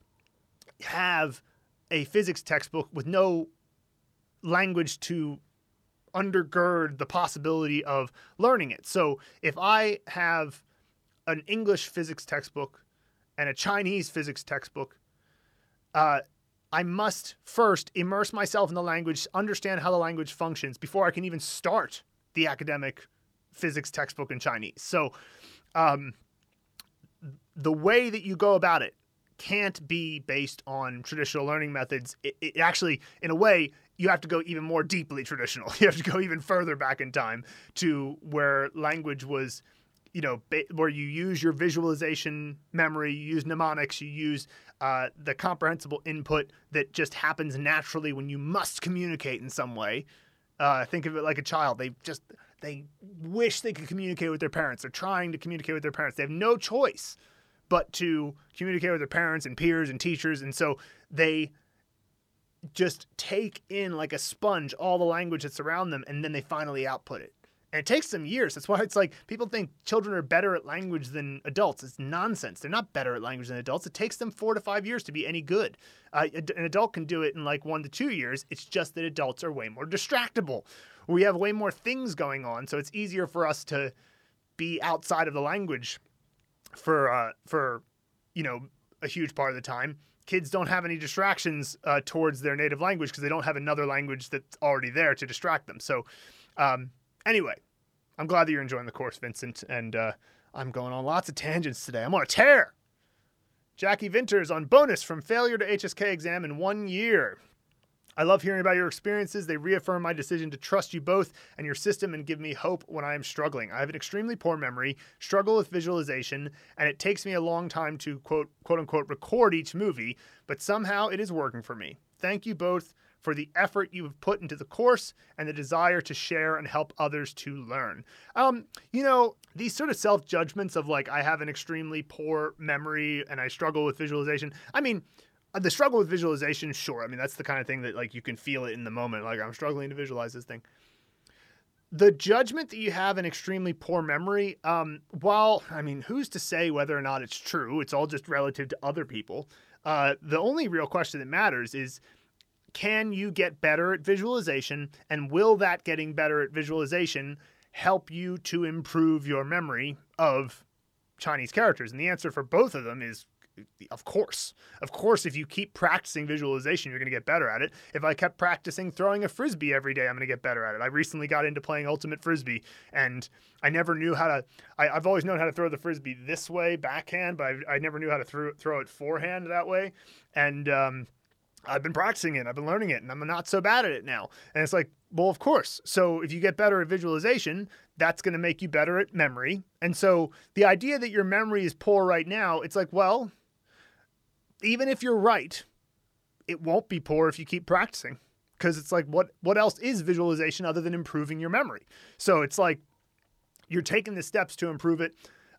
have a physics textbook with no language to undergird the possibility of learning it. So if I have an English physics textbook and a Chinese physics textbook, uh, I must first immerse myself in the language, understand how the language functions before I can even start the academic physics textbook in Chinese. So, um, the way that you go about it can't be based on traditional learning methods. It, it, actually, in a way, you have to go even more deeply traditional. You have to go even further back in time to where language was, you know, ba- where you use your visualization memory, you use mnemonics, you use uh, the comprehensible input that just happens naturally when you must communicate in some way. Uh, think of it like a child. They just they wish they could communicate with their parents. They're trying to communicate with their parents. They have no choice but to communicate with their parents and peers and teachers, and so they just take in like a sponge all the language that's around them, and then they finally output it. And it takes them years. That's why it's like people think children are better at language than adults. It's nonsense. They're not better at language than adults. It takes them four to five years to be any good. Uh, an adult can do it in like one to two years. It's just that adults are way more distractible. We have way more things going on, so it's easier for us to be outside of the language for uh, for you know a huge part of the time. Kids don't have any distractions uh, towards their native language because they don't have another language that's already there to distract them. So. Um, Anyway, I'm glad that you're enjoying the course, Vincent, and uh, I'm going on lots of tangents today. I'm on a tear. Jackie Vinters on bonus from failure to HSK exam in one year. I love hearing about your experiences. They reaffirm my decision to trust you both and your system and give me hope when I am struggling. I have an extremely poor memory, struggle with visualization, and it takes me a long time to quote quote unquote record each movie, but somehow it is working for me. Thank you both for the effort you have put into the course and the desire to share and help others to learn. Um, you know, these sort of self judgments of like, I have an extremely poor memory and I struggle with visualization. I mean, uh, the struggle with visualization, sure. I mean, that's the kind of thing that like you can feel it in the moment. Like, I'm struggling to visualize this thing the judgment that you have an extremely poor memory, um, while, I mean, who's to say whether or not it's true? It's all just relative to other people. Uh, the only real question that matters is can you get better at visualization? And will that getting better at visualization help you to improve your memory of Chinese characters? And the answer for both of them is of course. Of course, if you keep practicing visualization, you're going to get better at it. If I kept practicing throwing a frisbee every day, I'm going to get better at it. I recently got into playing ultimate frisbee, and I never knew how to. I, have always known how to throw the frisbee this way, backhand, but I, I never knew how to throw, throw it forehand that way. And um, I've been practicing it, I've been learning it, and I'm not so bad at it now. And it's like, well, of course. So if you get better at visualization, that's going to make you better at memory. And so the idea that your memory is poor right now, it's like, well, even if you're right, it won't be poor if you keep practicing. Because it's like, what what else is visualization other than improving your memory? So it's like you're taking the steps to improve it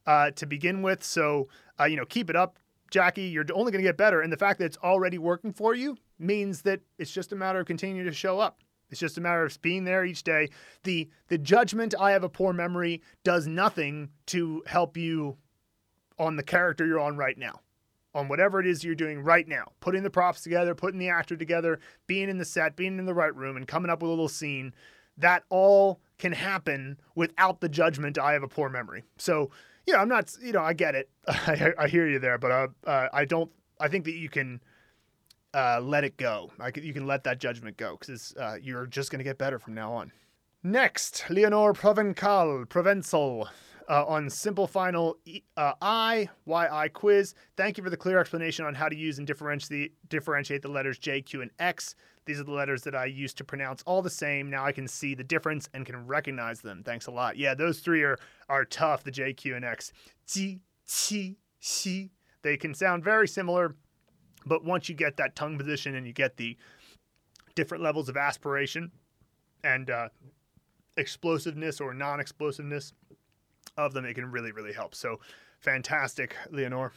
uh, to begin with. So uh, you know, keep it up. Jackie, you're only going to get better. And the fact that it's already working for you means that it's just a matter of continuing to show up. It's just a matter of being there each day. The the judgment I have a poor memory does nothing to help you on the character you're on right now. On whatever it is you're doing right now. Putting the props together, putting the actor together, being in the set, being in the right room and coming up with a little scene. That all can happen without the judgment I have a poor memory. So you know, I'm not, you know, I get it. I, I hear you there, but uh, uh, I don't, I think that you can uh, let it go. I can, you can let that judgment go because uh, you're just going to get better from now on. Next, Leonore Provencal, Provencal. Uh, on simple final uh, YI quiz. Thank you for the clear explanation on how to use and differentiate, differentiate the letters J, Q, and X. These are the letters that I used to pronounce all the same. Now I can see the difference and can recognize them. Thanks a lot. Yeah, those three are are tough. The J, Q, and X. Ji, qi, xi. They can sound very similar, but once you get that tongue position and you get the different levels of aspiration and uh, explosiveness or non-explosiveness of them, it can really, really help. So fantastic, Leonore.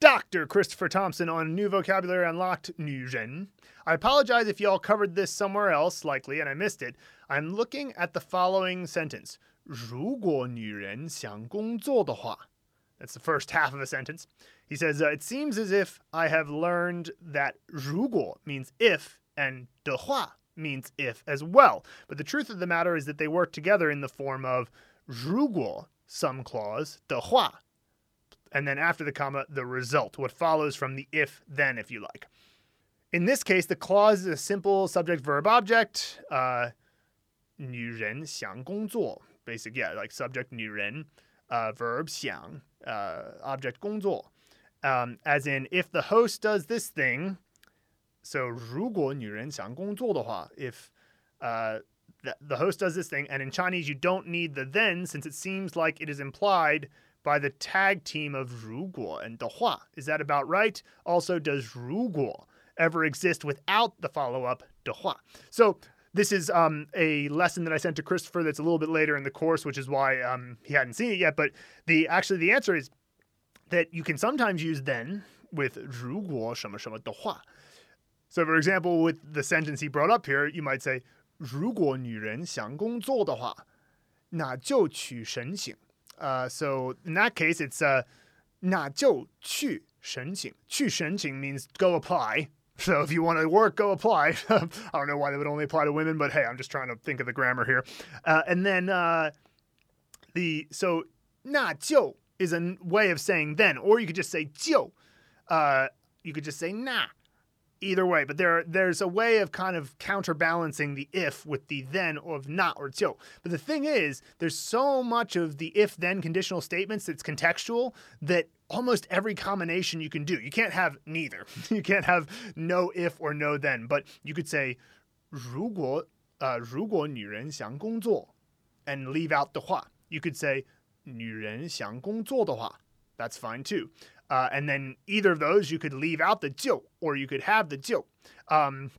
Dr. Christopher Thompson on New Vocabulary Unlocked Nuzhen. I apologize if y'all covered this somewhere else, likely, and I missed it. I'm looking at the following sentence. 如果女人想工作的话. That's the first half of a sentence. He says, uh, It seems as if I have learned that 如果 means if and 的话 means if as well. But the truth of the matter is that they work together in the form of 如果 some clause, 的话 and then after the comma, the result, what follows from the if then, if you like. In this case, the clause is a simple subject verb object. Uh, 女人想工作, basic, yeah, like subject 女人, uh, verb 想, uh, object 工作. Um, as in, if the host does this thing, so 如果女人想工作的话, if uh, the, the host does this thing, and in Chinese you don't need the then since it seems like it is implied by the tag team of 如果 and 的话. Is that about right? Also, does 如果 ever exist without the follow up 的话? So this is um, a lesson that I sent to Christopher that's a little bit later in the course, which is why um, he hadn't seen it yet. But the actually the answer is that you can sometimes use then with 如果什么什么的话. So, for example, with the sentence he brought up here, you might say 如果女人想工作的话，那就去申请。 Uh, so in that case, it's uh, 那就去申请。去申请 means go apply. So if you want to work, go apply. I don't know why they would only apply to women, but hey, I'm just trying to think of the grammar here. Uh, and then uh, the so 那就 is a way of saying then, or you could just say 就. Uh, you could just say na either way, but there there's a way of kind of counterbalancing the if with the then of not or jiu. But the thing is, there's so much of the if then conditional statements that's contextual that almost every combination you can do. You can't have neither. You can't have no if or no then, but you could say 如果呃如果女人想工作 and leave out 的话. You could say 女人想工作的话. That's fine too. Uh, and then either of those, you could leave out the 就 or you could have the 就. Um,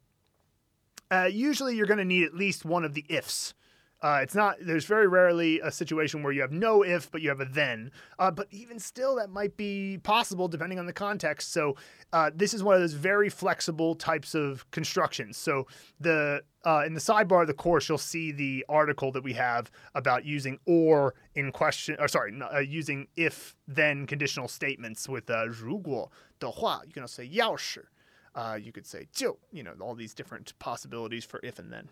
uh, usually, you're going to need at least one of the ifs. Uh, it's not. There's very rarely a situation where you have no if, but you have a then. Uh, but even still, that might be possible depending on the context. So uh, this is one of those very flexible types of constructions. So the uh, in the sidebar of the course, you'll see the article that we have about using or in question. Or sorry, uh, using if then conditional statements with uh, 如果的话. You can also say 要是. Uh, you could say 就. You know all these different possibilities for if and then.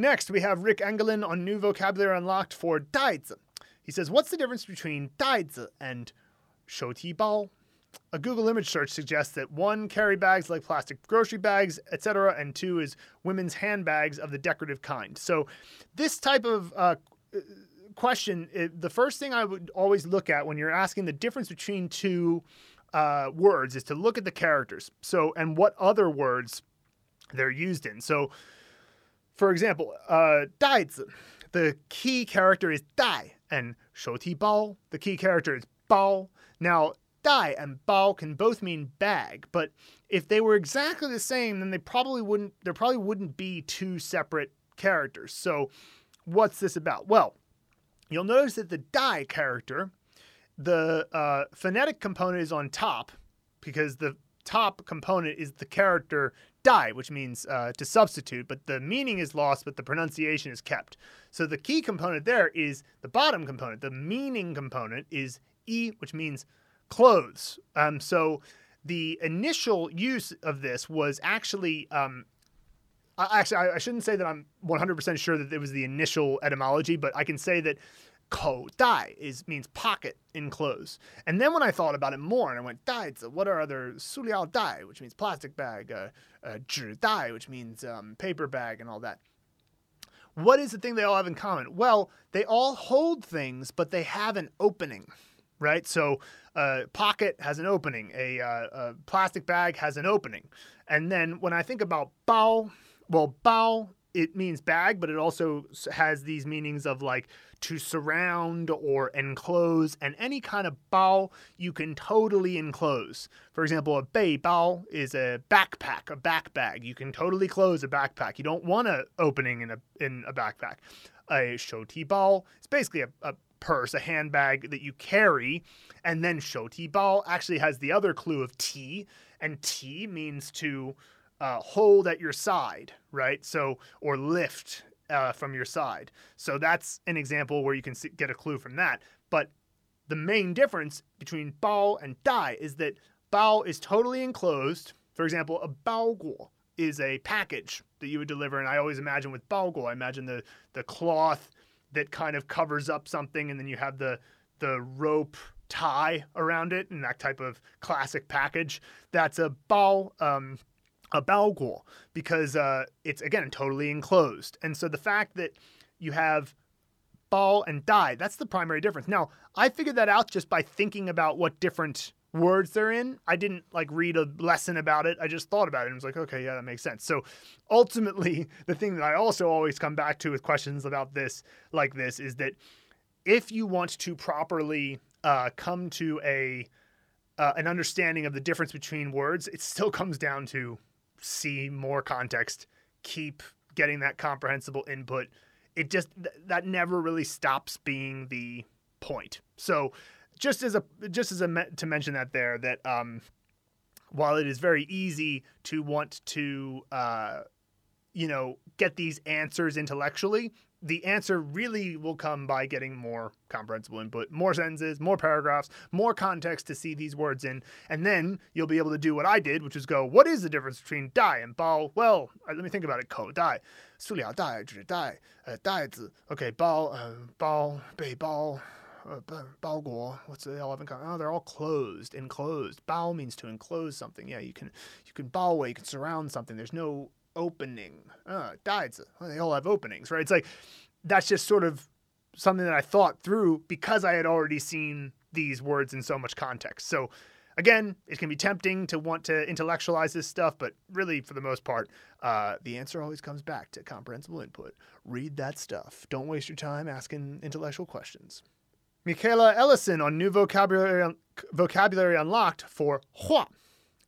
Next, we have Rick Engelin on New Vocabulary Unlocked for Daizi. He says, What's the difference between Daizi and Shouti Bao? A Google image search suggests that one, carry bags like plastic grocery bags, etc., and two is women's handbags of the decorative kind. So, this type of uh, question, it, the first thing I would always look at when you're asking the difference between two uh, words is to look at the characters. So, and what other words they're used in. So, for example, uh, the key character is Dai, and Shouti Bao, the key character is Bao. Now, Dai and Bao can both mean bag, but if they were exactly the same, then they probably wouldn't there probably wouldn't be two separate characters. So what's this about? Well, you'll notice that the Dai character, the uh, phonetic component is on top because the top component is the character 袋, which means uh, to substitute, but the meaning is lost, but the pronunciation is kept. So the key component there is the bottom component. The meaning component is e, which means clothes. Um, so the initial use of this was actually. Um, actually, I, I shouldn't say that I'm 100% sure that it was the initial etymology, but I can say that ko dai is means pocket enclosed. And then when I thought about it more and I went dai, what are other su liao dai, which means plastic bag, uh, uh, zhi dai, which means um, paper bag and all that. What is the thing they all have in common? Well, they all hold things, but they have an opening, right? So a pocket has an opening, a, uh, a plastic bag has an opening. And then when I think about bao, well, bao it means bag, but it also has these meanings of like to surround or enclose, and any kind of bao you can totally enclose. For example, a bei bao is a backpack, a back bag. You can totally close a backpack. You don't want an opening in a in a backpack. A shouti bao is basically a, a purse, a handbag that you carry, and then shouti bao actually has the other clue of ti, and ti means to uh, hold at your side, right? So, or lift uh, from your side. So that's an example where you can see, get a clue from that. But the main difference between bao and dai is that bao is totally enclosed. For example, a baoguo is a package that you would deliver, and I always imagine with baoguo, I imagine the the cloth that kind of covers up something, and then you have the the rope tie around it, and that type of classic package. That's a bao. Um, a baoguo because uh, it's again totally enclosed. And so the fact that you have bao and dai, that's the primary difference. Now, I figured that out just by thinking about what different words they're in. I didn't like read a lesson about it. I just thought about it and was like, okay, yeah, that makes sense. So ultimately, the thing that I also always come back to with questions about this like this is that if you want to properly uh, come to a uh, an understanding of the difference between words, it still comes down to see more context, keep getting that comprehensible input. It just th- that never really stops being the point. So, just as a just as a me- to mention that there that um, while it is very easy to want to uh, you know get these answers intellectually, the answer really will come by getting more comprehensible input, more sentences, more paragraphs, more context to see these words in. And then you'll be able to do what I did, which is go, what is the difference between dai and bao? Well, uh, let me think about it. Ko dai, su liao dai, zhi dai, uh, dai zi. Okay, bao, uh, bao, bei bao. Uh, bao guo, what's they all have? Oh, they're all closed, enclosed. Bao means to enclose something. Yeah, you can you can bao away, you can surround something. There's no opening. Uh, Well, they all have openings, right? It's like that's just sort of something that I thought through because I had already seen these words in so much context. So again, it can be tempting to want to intellectualize this stuff, but really, for the most part, uh, the answer always comes back to comprehensible input. Read that stuff. Don't waste your time asking intellectual questions. Michaela Ellison on New Vocabulary, vocabulary Unlocked for hua.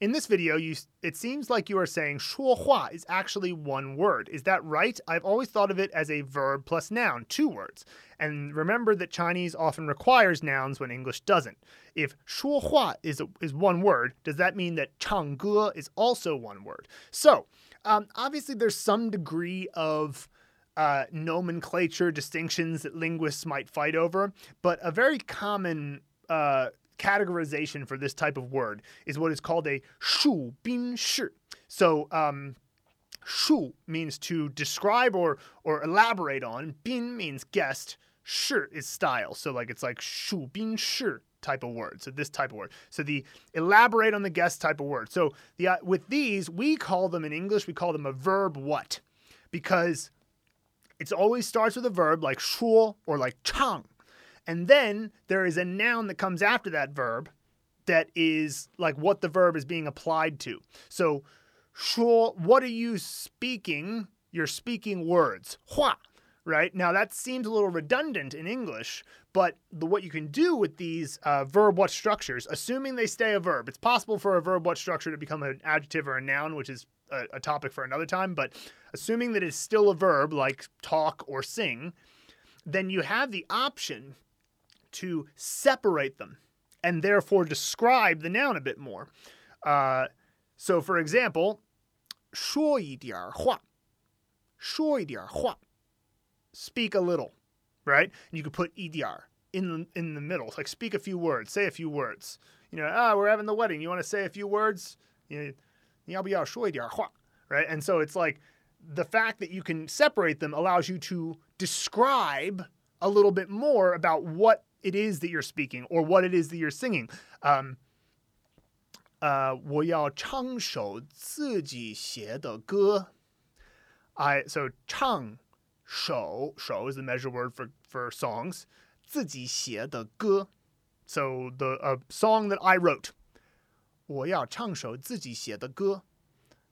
In this video, you it seems like you are saying shuohua is actually one word. Is that right? I've always thought of it as a verb plus noun, two words. And remember that Chinese often requires nouns when English doesn't. If shuohua is a, is one word, does that mean that changge is also one word? So, um, obviously, there's some degree of uh, nomenclature distinctions that linguists might fight over, but a very common uh, categorization for this type of word is what is called a shu bin shi. So, um, shu means to describe or or elaborate on. Bin means guest. Shi is style. So, like it's like shu bin shi type of word. So this type of word. So the elaborate on the guest type of word. So the uh, with these we call them in English we call them a verb what, because it always starts with a verb like shuo or like chang. And then there is a noun that comes after that verb that is like what the verb is being applied to. So, 说, what are you speaking? You're speaking words. 话, right? Now that seems a little redundant in English, but the, what you can do with these uh, verb what structures, assuming they stay a verb, it's possible for a verb what structure to become an adjective or a noun, which is a, a topic for another time, but assuming that it's still a verb like talk or sing, then you have the option to separate them and therefore describe the noun a bit more. Uh, so, for example, 说一点话,说一点话, speak a little, right? And you could put 一点 in the, in the middle. It's like speak a few words, say a few words. You know, ah, we're having the wedding. You want to say a few words? You know, right? And so it's like the fact that you can separate them allows you to describe a little bit more about what it is that you're speaking or what it is that you're singing. Um, uh, 我要唱首自己写的歌. I so 唱首首 is the measure word for for songs. 自己写的歌. So the a song that I wrote. 我要唱首自己写的歌.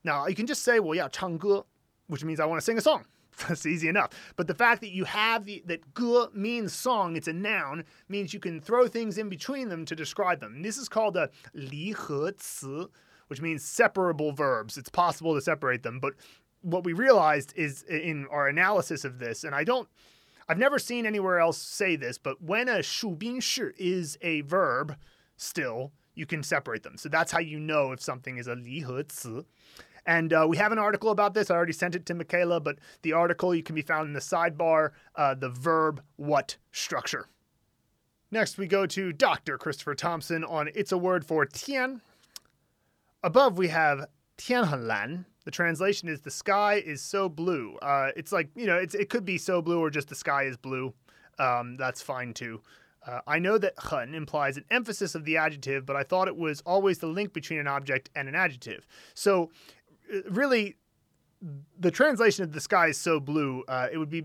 Now you can just say 我要唱歌, which means I want to sing a song. that's easy enough. But the fact that you have the, that gu means song, it's a noun, means you can throw things in between them to describe them. And this is called a 离合词, which means separable verbs. It's possible to separate them. But what we realized is in our analysis of this, and I don't, I've never seen anywhere else say this, but when a 述宾式 is a verb, still you can separate them. So that's how you know if something is a 离合词。And uh, we have an article about this. I already sent it to Michaela, but the article you can be found in the sidebar, uh, the verb what structure. Next, we go to Dr. Christopher Thompson on It's a Word for Tian. Above, we have Tianhenlan. The translation is the sky is so blue. Uh, it's like, you know, it's, it could be so blue or just the sky is blue. Um, that's fine too. Uh, I know that hun implies an emphasis of the adjective, but I thought it was always the link between an object and an adjective. So really, the translation of the sky is so blue. Uh, it would be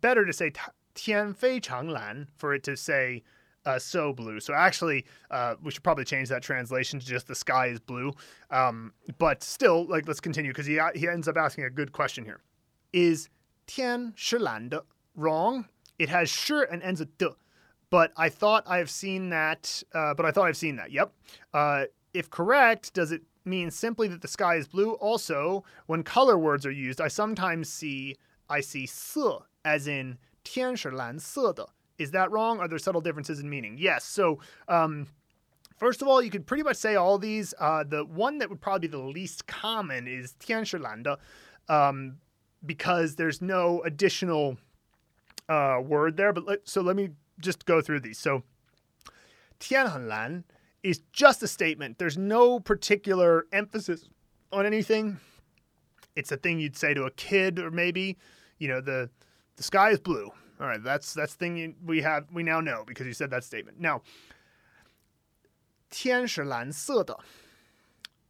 better to say tian fei chang lan for it to say uh, so blue. So actually, uh, we should probably change that translation to just the sky is blue. Um, but still, like let's continue because he he ends up asking a good question here. Is tian shi lan wrong? It has sure and ends with de. but I thought I've seen that. Uh, but I thought I've seen that. Yep. Uh, if correct, does it mean simply that the sky is blue? Also, when color words are used, I sometimes see I see 色 as in 天是蓝色的. Is that wrong? Are there subtle differences in meaning? Yes. So, um, first of all, you could pretty much say all these. Uh, the one that would probably be the least common is 天是蓝的, um, because there's no additional uh, word there. But let, so let me just go through these. So, 天很蓝 is just a statement. There's no particular emphasis on anything. It's a thing you'd say to a kid, or maybe, you know, the the sky is blue. All right, that's that's thing you, we have we now know because you said that statement. Now, 天是蓝色的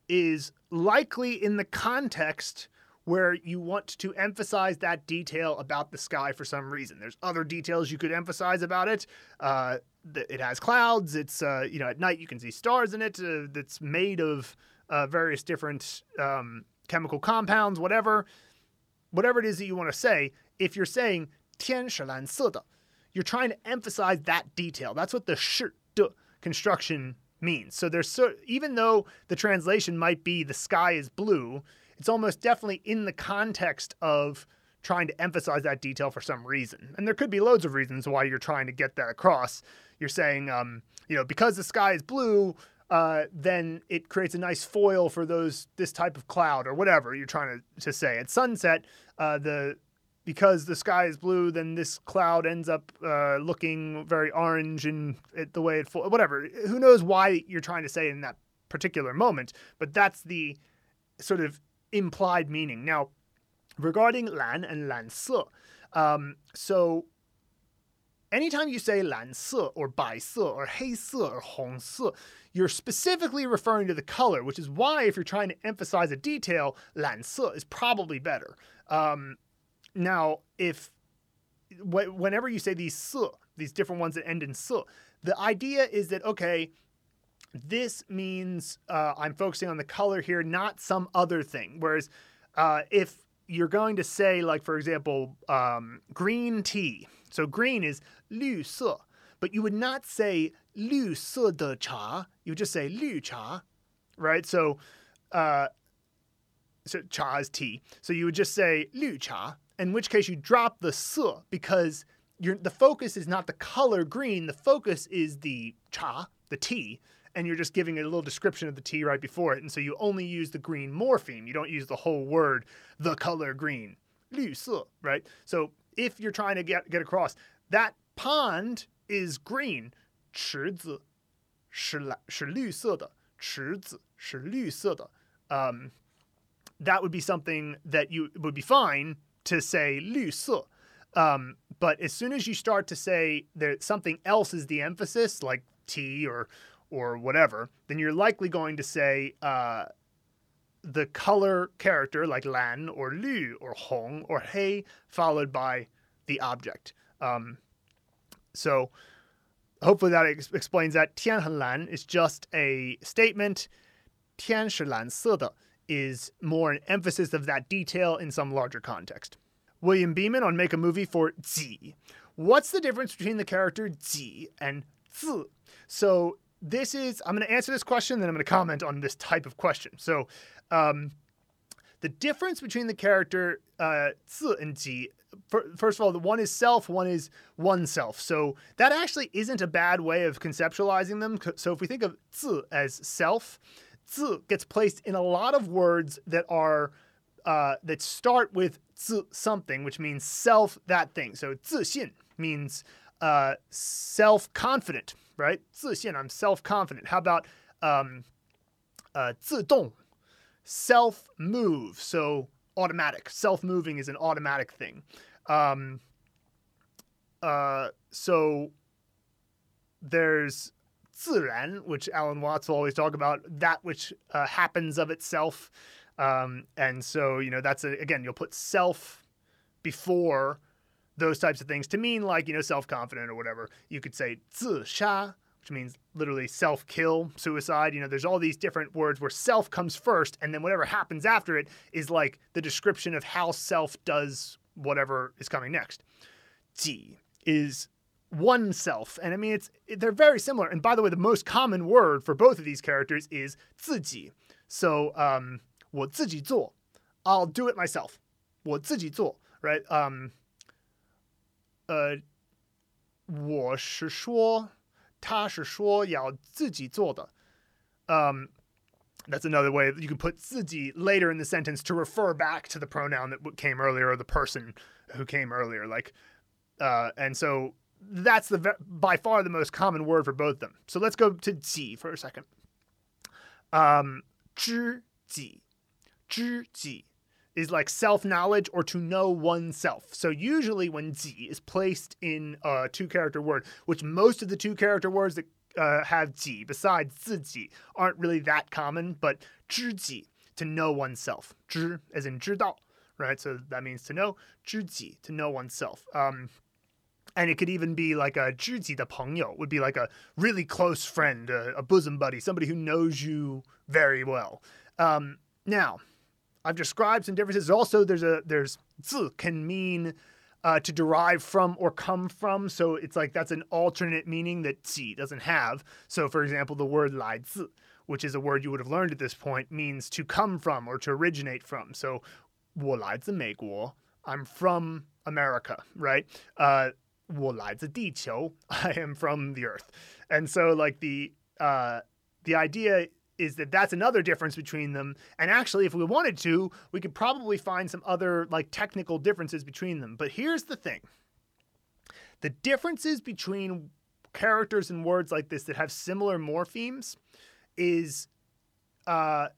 is likely in the context where you want to emphasize that detail about the sky for some reason. There's other details you could emphasize about it. Uh, it has clouds. It's uh, you know at night you can see stars in it. Uh, that's made of uh, various different um, chemical compounds, whatever, whatever it is that you want to say. If you're saying 天是蓝色的, you're trying to emphasize that detail. That's what the 是的 construction means. So there's so even though the translation might be the sky is blue, it's almost definitely in the context of trying to emphasize that detail for some reason. And there could be loads of reasons why you're trying to get that across. You're saying, um, you know, because the sky is blue, uh, then it creates a nice foil for those this type of cloud or whatever you're trying to, to say. At sunset, uh, the because the sky is blue, then this cloud ends up uh, looking very orange and the way it fo- whatever. Who knows why you're trying to say in that particular moment? But that's the sort of implied meaning. Now, regarding lan and lan se, um, so anytime you say lan se or bai se or hei se or hong se, you're specifically referring to the color, which is why if you're trying to emphasize a detail, lan se is probably better. Um, now, if wh- whenever you say these se, these different ones that end in se, the idea is that okay, this means uh, I'm focusing on the color here, not some other thing. Whereas uh, if you're going to say, like, for example, um, green tea. So green is 绿色, but you would not say 绿色的茶. You would just say 绿茶, right? So, uh, so cha is tea. So you would just say 绿茶, in which case you drop the 色 because the focus is not the color green. The focus is the cha, the tea and you're just giving it a little description of the tea right before it. And so you only use the green morpheme. You don't use the whole word, the color green. 绿色, right? So if you're trying to get, get across, that pond is green. 池子是蓝是绿色的，池子是绿色的. Um, that would be something that you would be fine to say 绿色. Um, but as soon as you start to say that something else is the emphasis, like tea or or whatever, then you're likely going to say uh, the color character like lan or lu or hong or hei followed by the object. Um, so hopefully that ex- explains that. Tian lan is just a statement. Tian shi lan se is more an emphasis of that detail in some larger context. William Beeman on Make a Movie for Zi. What's the difference between the character Zi and Zi? So this is, I'm going to answer this question, then I'm going to comment on this type of question. So, um, the difference between the character uh, and ji, first of all, the one is self, one is oneself. So that actually isn't a bad way of conceptualizing them. So if we think of zi as self, zi gets placed in a lot of words that are uh, that start with something, which means self that thing. So 自信 means uh, self confident right? 自信, I'm self-confident. How about um, uh, 自动, self-move, so automatic. Self-moving is an automatic thing. Um, uh, so there's 自然, which Alan Watts will always talk about, that which uh, happens of itself. Um, and so, you know, that's a, again, you'll put self before those types of things to mean like, you know, self confident or whatever. You could say 自杀, which means literally self kill, suicide. You know, there's all these different words where self comes first, and then whatever happens after it is like the description of how self does whatever is coming next. Ji is oneself. And I mean, it's they're very similar. And by the way, the most common word for both of these characters is 自己. So, um, 我自己做. I'll do it myself. 我自己做, right? Um, 呃，我是说，他是说要自己做的。Um, that's another way you can put 自己 later in the sentence to refer back to the pronoun that came earlier or the person who came earlier. Like, uh, and so that's the by far the most common word for both of them. So let's go to 己 for a second. Um, 知己,知己 is like self knowledge or to know oneself. So usually when 己 is placed in a two character word, which most of the two character words that uh, have 己 besides 自己 aren't really that common, but 知己 to know oneself. 知 as in 知道, right? So that means to know 知己 to know oneself. Um, and it could even be like a 知己的朋友 would be like a really close friend, a, a bosom buddy, somebody who knows you very well. Um, now, I've described some differences. Also, there's a there's 字 can mean uh, to derive from or come from. So it's like that's an alternate meaning that 己 doesn't have. So, for example, the word 来自, which is a word you would have learned at this point, means to come from or to originate from. So, 我来自美国. I'm from America, right? Uh, 我来自地球. I am from the earth. And so, like the uh, the idea is that that's another difference between them. And actually, if we wanted to, we could probably find some other like technical differences between them. But here's the thing the differences between characters and words like this that have similar morphemes is uh,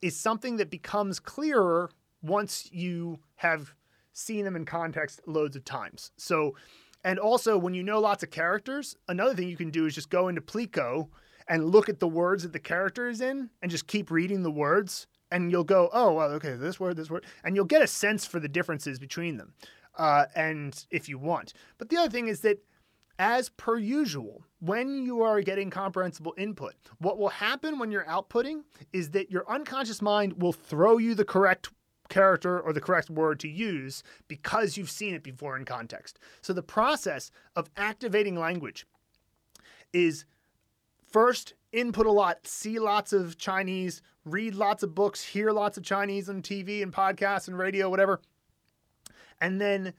is something that becomes clearer once you have seen them in context loads of times. So, and also when you know lots of characters, another thing you can do is just go into Pleco and look at the words that the character is in and just keep reading the words and you'll go, oh, well, okay, this word, this word, and you'll get a sense for the differences between them. Uh, and if you want. But the other thing is that, as per usual, when you are getting comprehensible input, what will happen when you're outputting is that your unconscious mind will throw you the correct character or the correct word to use because you've seen it before in context. So the process of activating language is First, input a lot, see lots of Chinese, read lots of books, hear lots of Chinese on TV and podcasts and radio, whatever. And then,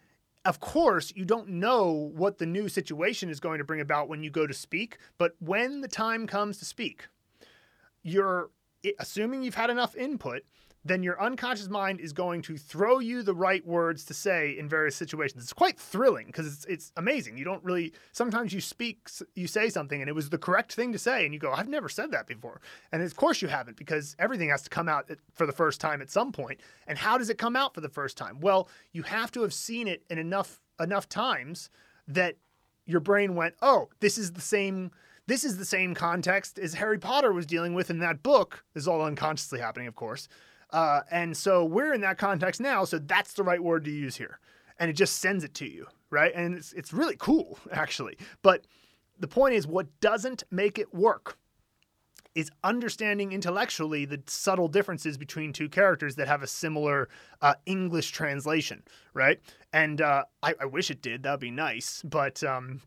of course, you don't know what the new situation is going to bring about when you go to speak, but when the time comes to speak, you're assuming you've had enough input, then your unconscious mind is going to throw you the right words to say in various situations. It's quite thrilling because it's, it's amazing. You don't really, sometimes you speak, you say something and it was the correct thing to say, and you go, I've never said that before. And of course you haven't because everything has to come out for the first time at some point. And how does it come out for the first time? Well, you have to have seen it in enough enough times that your brain went, oh, this is the same this is the same context as Harry Potter was dealing with in that book. This is all unconsciously happening, of course. Uh, and so we're in that context now, so that's the right word to use here. And it just sends it to you, right? And it's, it's really cool, actually. But the point is, what doesn't make it work is understanding intellectually the subtle differences between two characters that have a similar uh, English translation, right? And uh, I, I, wish it did. That'd be nice, but um,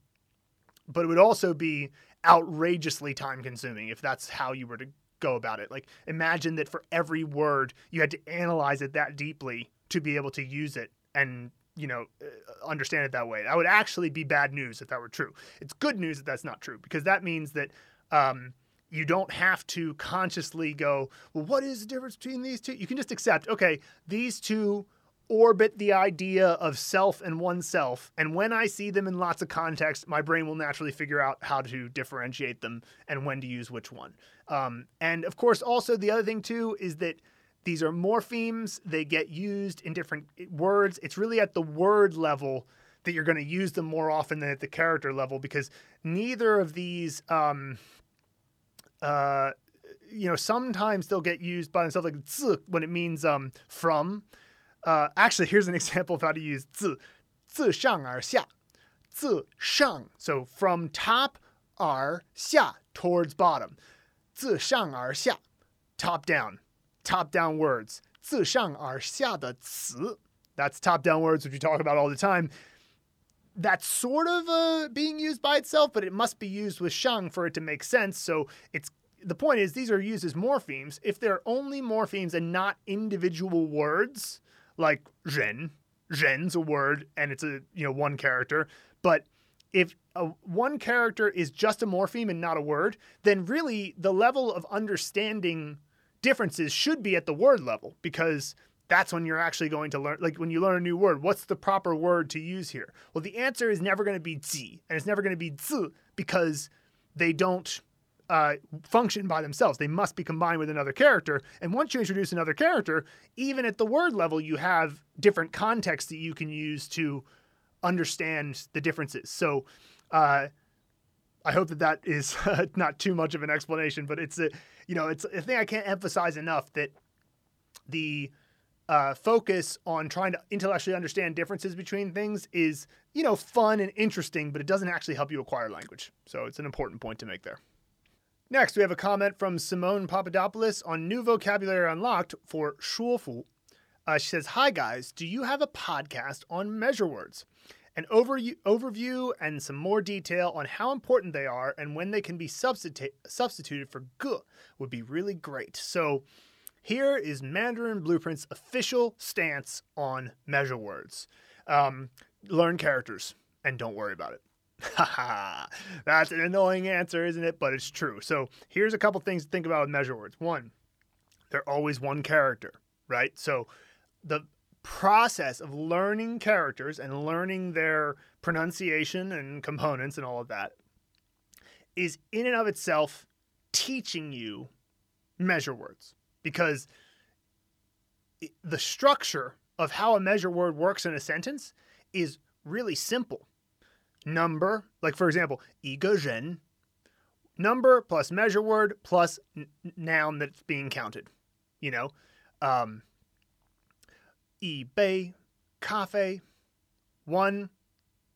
but it would also be outrageously time consuming if that's how you were to go about it. Like imagine that for every word you had to analyze it that deeply to be able to use it and you know uh, understand it that way. That would actually be bad news if that were true. It's good news that that's not true because that means that um, you don't have to consciously go, well, what is the difference between these two? You can just accept, okay, these two orbit the idea of self and oneself. And when I see them in lots of context, my brain will naturally figure out how to differentiate them and when to use which one. Um, and of course, also the other thing too is that these are morphemes. They get used in different words. It's really at the word level that you're going to use them more often than at the character level because neither of these, um, uh, you know, sometimes they'll get used by themselves like when it means um, from. Uh, actually, here's an example of how to use 自自上而下，自上 so from top 而下 towards bottom，自上而下 top down top down words，自上而下的词 that's top down words which we talk about all the time. that's sort of uh, being used by itself, but it must be used with shang for it to make sense. So it's the point is these are used as morphemes. If they're only morphemes and not individual words, like zhen, zhen's a word and it's a you know one character, but if a, one character is just a morpheme and not a word, then really the level of understanding differences should be at the word level because that's when you're actually going to learn like when you learn a new word what's the proper word to use here? Well the answer is never going to be zi and it's never going to be zi because they don't uh, function by themselves they must be combined with another character and once you introduce another character even at the word level you have different contexts that you can use to understand the differences so uh, I hope that that is not too much of an explanation, but it's a, you know, it's a thing I can't emphasize enough that the uh, focus on trying to intellectually understand differences between things is, you know, fun and interesting, but it doesn't actually help you acquire language. So it's an important point to make there. Next, we have a comment from Simone Papadopoulos on new vocabulary unlocked for Shuofu. Uh, she says, Hi guys, do you have a podcast on measure words? An over- overview and some more detail on how important they are and when they can be substitu- substituted for gu would be really great. So, here is Mandarin Blueprint's official stance on measure words. Um, learn characters and don't worry about it. That's an annoying answer, isn't it? But it's true. So here's a couple things to think about with measure words. One, they're always one character, right? So the process of learning characters and learning their pronunciation and components and all of that is in and of itself teaching you measure words because the structure of how a measure word works in a sentence is really simple number, like for example, egogen, number plus measure word plus n- noun that's being counted. You know, um, eBay, cafe, one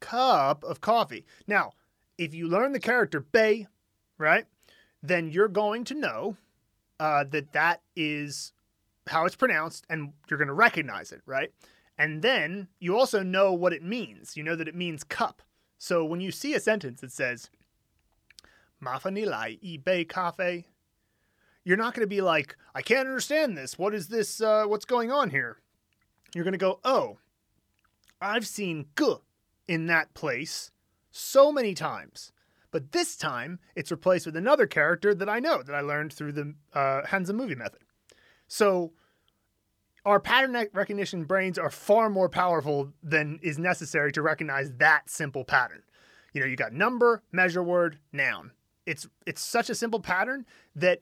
cup of coffee. Now, if you learn the character bay, right, then you're going to know uh, that that is how it's pronounced and you're going to recognize it, right? And then you also know what it means. You know that it means cup. So when you see a sentence that says "mafanilai ebay cafe," you're not going to be like, "I can't understand this. What is this? Uh, what's going on here?" You're going to go, "Oh, I've seen g in that place so many times." But this time, it's replaced with another character that I know that I learned through the uh, Hanzi movie method. So our pattern recognition brains are far more powerful than is necessary to recognize that simple pattern. You know, you got number, measure word, noun. It's it's such a simple pattern that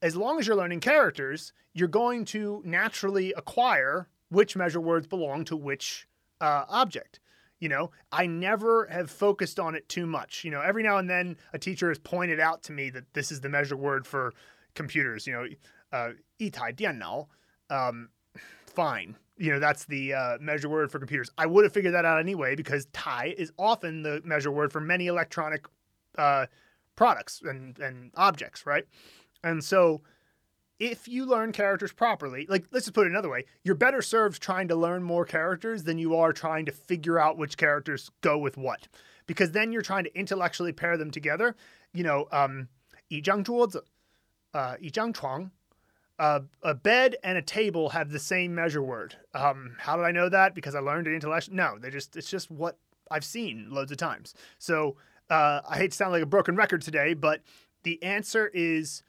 as long as you're learning characters, you're going to naturally acquire which measure words belong to which uh, object. You know, I never have focused on it too much. You know, every now and then a teacher has pointed out to me that this is the measure word for computers. You know, itai uh, dianao. Um, fine. You know, that's the uh, measure word for computers. I would have figured that out anyway because tai is often the measure word for many electronic uh, products and, and objects, right? And so if you learn characters properly, like let's just put it another way, you're better served trying to learn more characters than you are trying to figure out which characters go with what. Because then you're trying to intellectually pair them together. You know, um, 一张桌子, uh, 一张床, uh, a bed and a table have the same measure word. Um, how did I know that? Because I learned it intellectually? No, they just it's just what I've seen loads of times. So uh, I hate to sound like a broken record today, but the answer is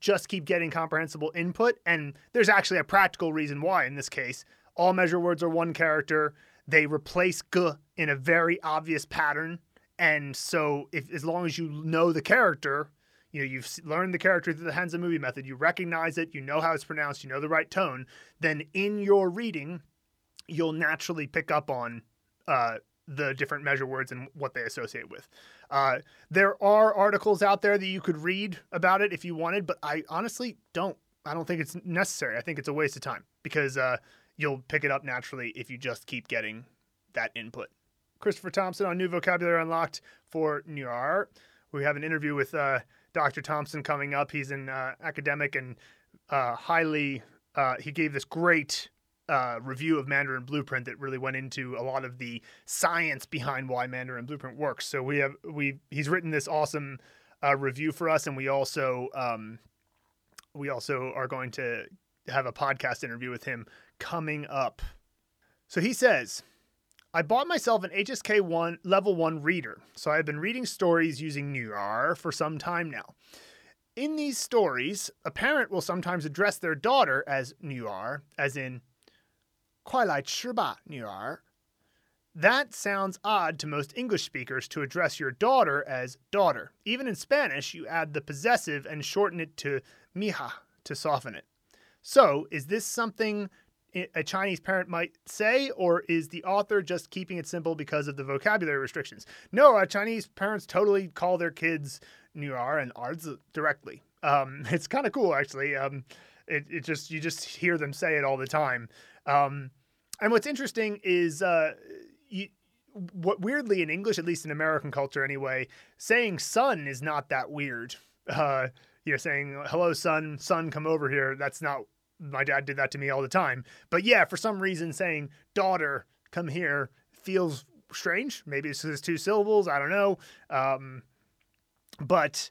just keep getting comprehensible input. And there's actually a practical reason why in this case. All measure words are one character. They replace g in a very obvious pattern. And so if as long as you know the character, you know, you've learned the character through the Hanzi movie method, you recognize it, you know how it's pronounced, you know the right tone, then in your reading, you'll naturally pick up on uh, the different measure words and what they associate with. Uh, there are articles out there that you could read about it if you wanted, but I honestly don't. I don't think it's necessary. I think it's a waste of time because uh, you'll pick it up naturally if you just keep getting that input. Christopher Thompson on New Vocabulary Unlocked for New Art. We have an interview with uh, Dr. Thompson coming up. He's an uh, academic and uh, highly, uh, he gave this great uh, review of Mandarin Blueprint that really went into a lot of the science behind why Mandarin Blueprint works. So we have we he's written this awesome uh, review for us, and we also um, we also are going to have a podcast interview with him coming up. So he says. I bought myself an HSK 1 level 1 reader, so I've been reading stories using Nuar for some time now. In these stories, a parent will sometimes address their daughter as Nuar, as in 快来吃吧, Nuar. That sounds odd to most English speakers to address your daughter as daughter. Even in Spanish, you add the possessive and shorten it to mija to soften it. So, is this something a Chinese parent might say, or is the author just keeping it simple because of the vocabulary restrictions? No, uh, Chinese parents totally call their kids Nuar and Arz directly. Um, it's kind of cool, actually. Um, it, it just you just hear them say it all the time. Um, and what's interesting is uh, you, what weirdly in English, at least in American culture anyway, saying son is not that weird. Uh, you know, saying hello, son, son, come over here. That's not my dad did that to me all the time. But yeah, for some reason, saying daughter, come here feels strange. Maybe it's just two syllables. I don't know. Um, but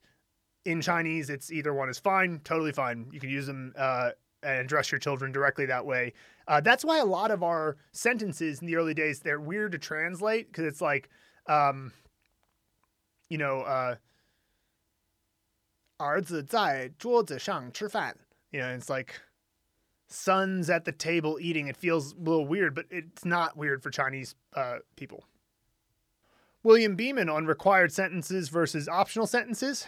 in Chinese, it's either one is fine, totally fine. You can use them uh, and address your children directly that way. Uh, that's why a lot of our sentences in the early days they're weird to translate because it's like, um, you know, uh, 儿子在桌子上吃饭. You know, it's like sons at the table eating. It feels a little weird, but it's not weird for Chinese uh, people. William Beeman on required sentences versus optional sentences.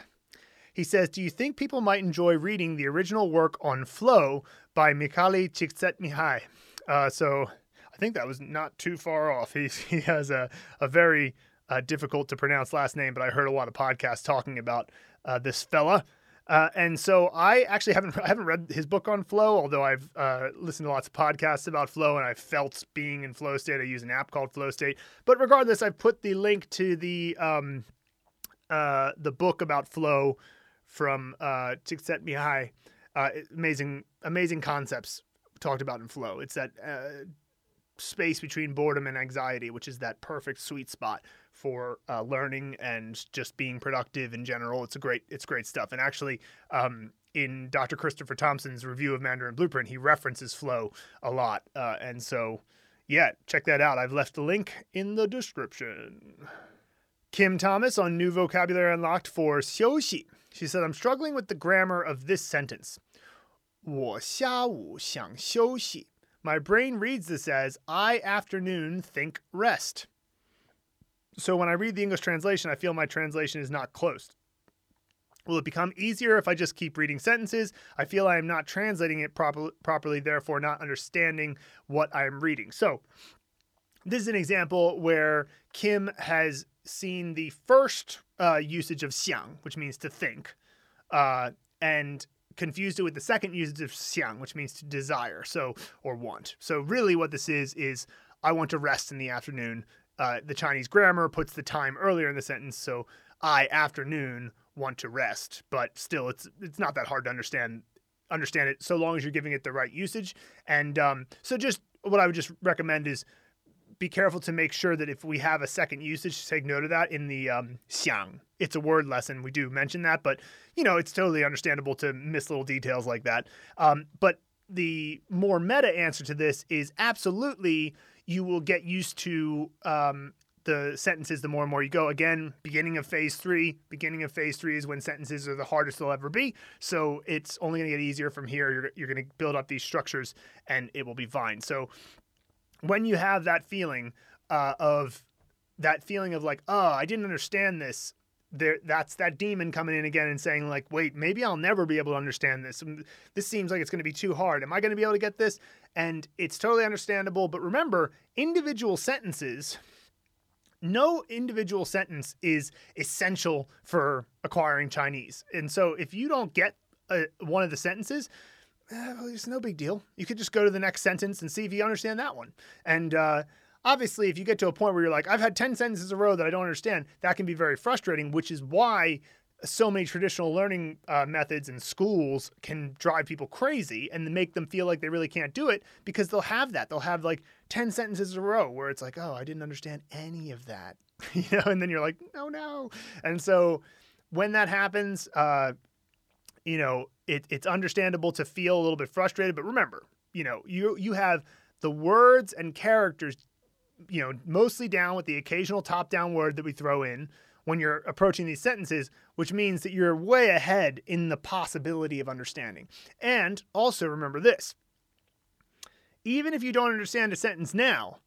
He says, Do you think people might enjoy reading the original work on flow by Mihaly Csikszentmihalyi? Uh, so I think that was not too far off. He's, he has a, a very uh, difficult to pronounce last name, but I heard a lot of podcasts talking about uh, this fella. Uh, and so I actually haven't I haven't read his book on flow, although I've uh, listened to lots of podcasts about flow and I felt being in flow state. I use an app called Flow State. But regardless, I've put the link to the um, uh, the book about flow from uh, Csikszentmihalyi. Uh, amazing, amazing concepts talked about in flow. It's that uh, space between boredom and anxiety, which is that perfect sweet spot for uh, learning and just being productive in general. It's a great, it's great stuff. And actually, um, in Dr. Christopher Thompson's review of Mandarin Blueprint, he references flow a lot. Uh, and so, yeah, check that out. I've left the link in the description. Kim Thomas on New Vocabulary Unlocked for 休息. She said, I'm struggling with the grammar of this sentence. 我下午想休息. My brain reads this as I afternoon think rest. So when I read the English translation, I feel my translation is not close. Will it become easier if I just keep reading sentences? I feel I am not translating it proper, properly, therefore, not understanding what I am reading. So, this is an example where Kim has seen the first uh, usage of xiang, which means to think, uh, and confused it with the second usage of xiang, which means to desire, so or want. So really, what this is is I want to rest in the afternoon. Uh, the Chinese grammar puts the time earlier in the sentence, so I afternoon want to rest. But still, it's it's not that hard to understand understand it so long as you're giving it the right usage. And um, so, just what I would just recommend is be careful to make sure that if we have a second usage, take note of that in the um, xiang. It's a word lesson. We do mention that, but you know, it's totally understandable to miss little details like that. Um, but the more meta answer to this is absolutely you will get used to um, the sentences the more and more you go. Again, beginning of phase three, beginning of phase three is when sentences are the hardest they'll ever be. So it's only going to get easier from here. You're, you're going to build up these structures and it will be fine. So when you have that feeling uh, of that feeling of like, oh, I didn't understand this. There, that's that demon coming in again and saying like, wait, maybe I'll never be able to understand this. This seems like it's going to be too hard. Am I going to be able to get this? And it's totally understandable. But remember, individual sentences. No individual sentence is essential for acquiring Chinese. And so if you don't get a, uh, one of the sentences, eh, well, it's no big deal. You could just go to the next sentence and see if you understand that one. And uh, obviously, if you get to a point where you're like, I've had 10 sentences in a row that I don't understand, that can be very frustrating, which is why so many traditional learning uh, methods in schools can drive people crazy and make them feel like they really can't do it because they'll have that. They'll have like 10 sentences in a row where it's like, oh, I didn't understand any of that. you know, and then you're like, no, no. And so when that happens, uh, you know, it, it's understandable to feel a little bit frustrated. But remember, you know, you you have the words and characters, you know, mostly down with the occasional top down word that we throw in when you're approaching these sentences, which means that you're way ahead in the possibility of understanding. And also remember this even if you don't understand a sentence now,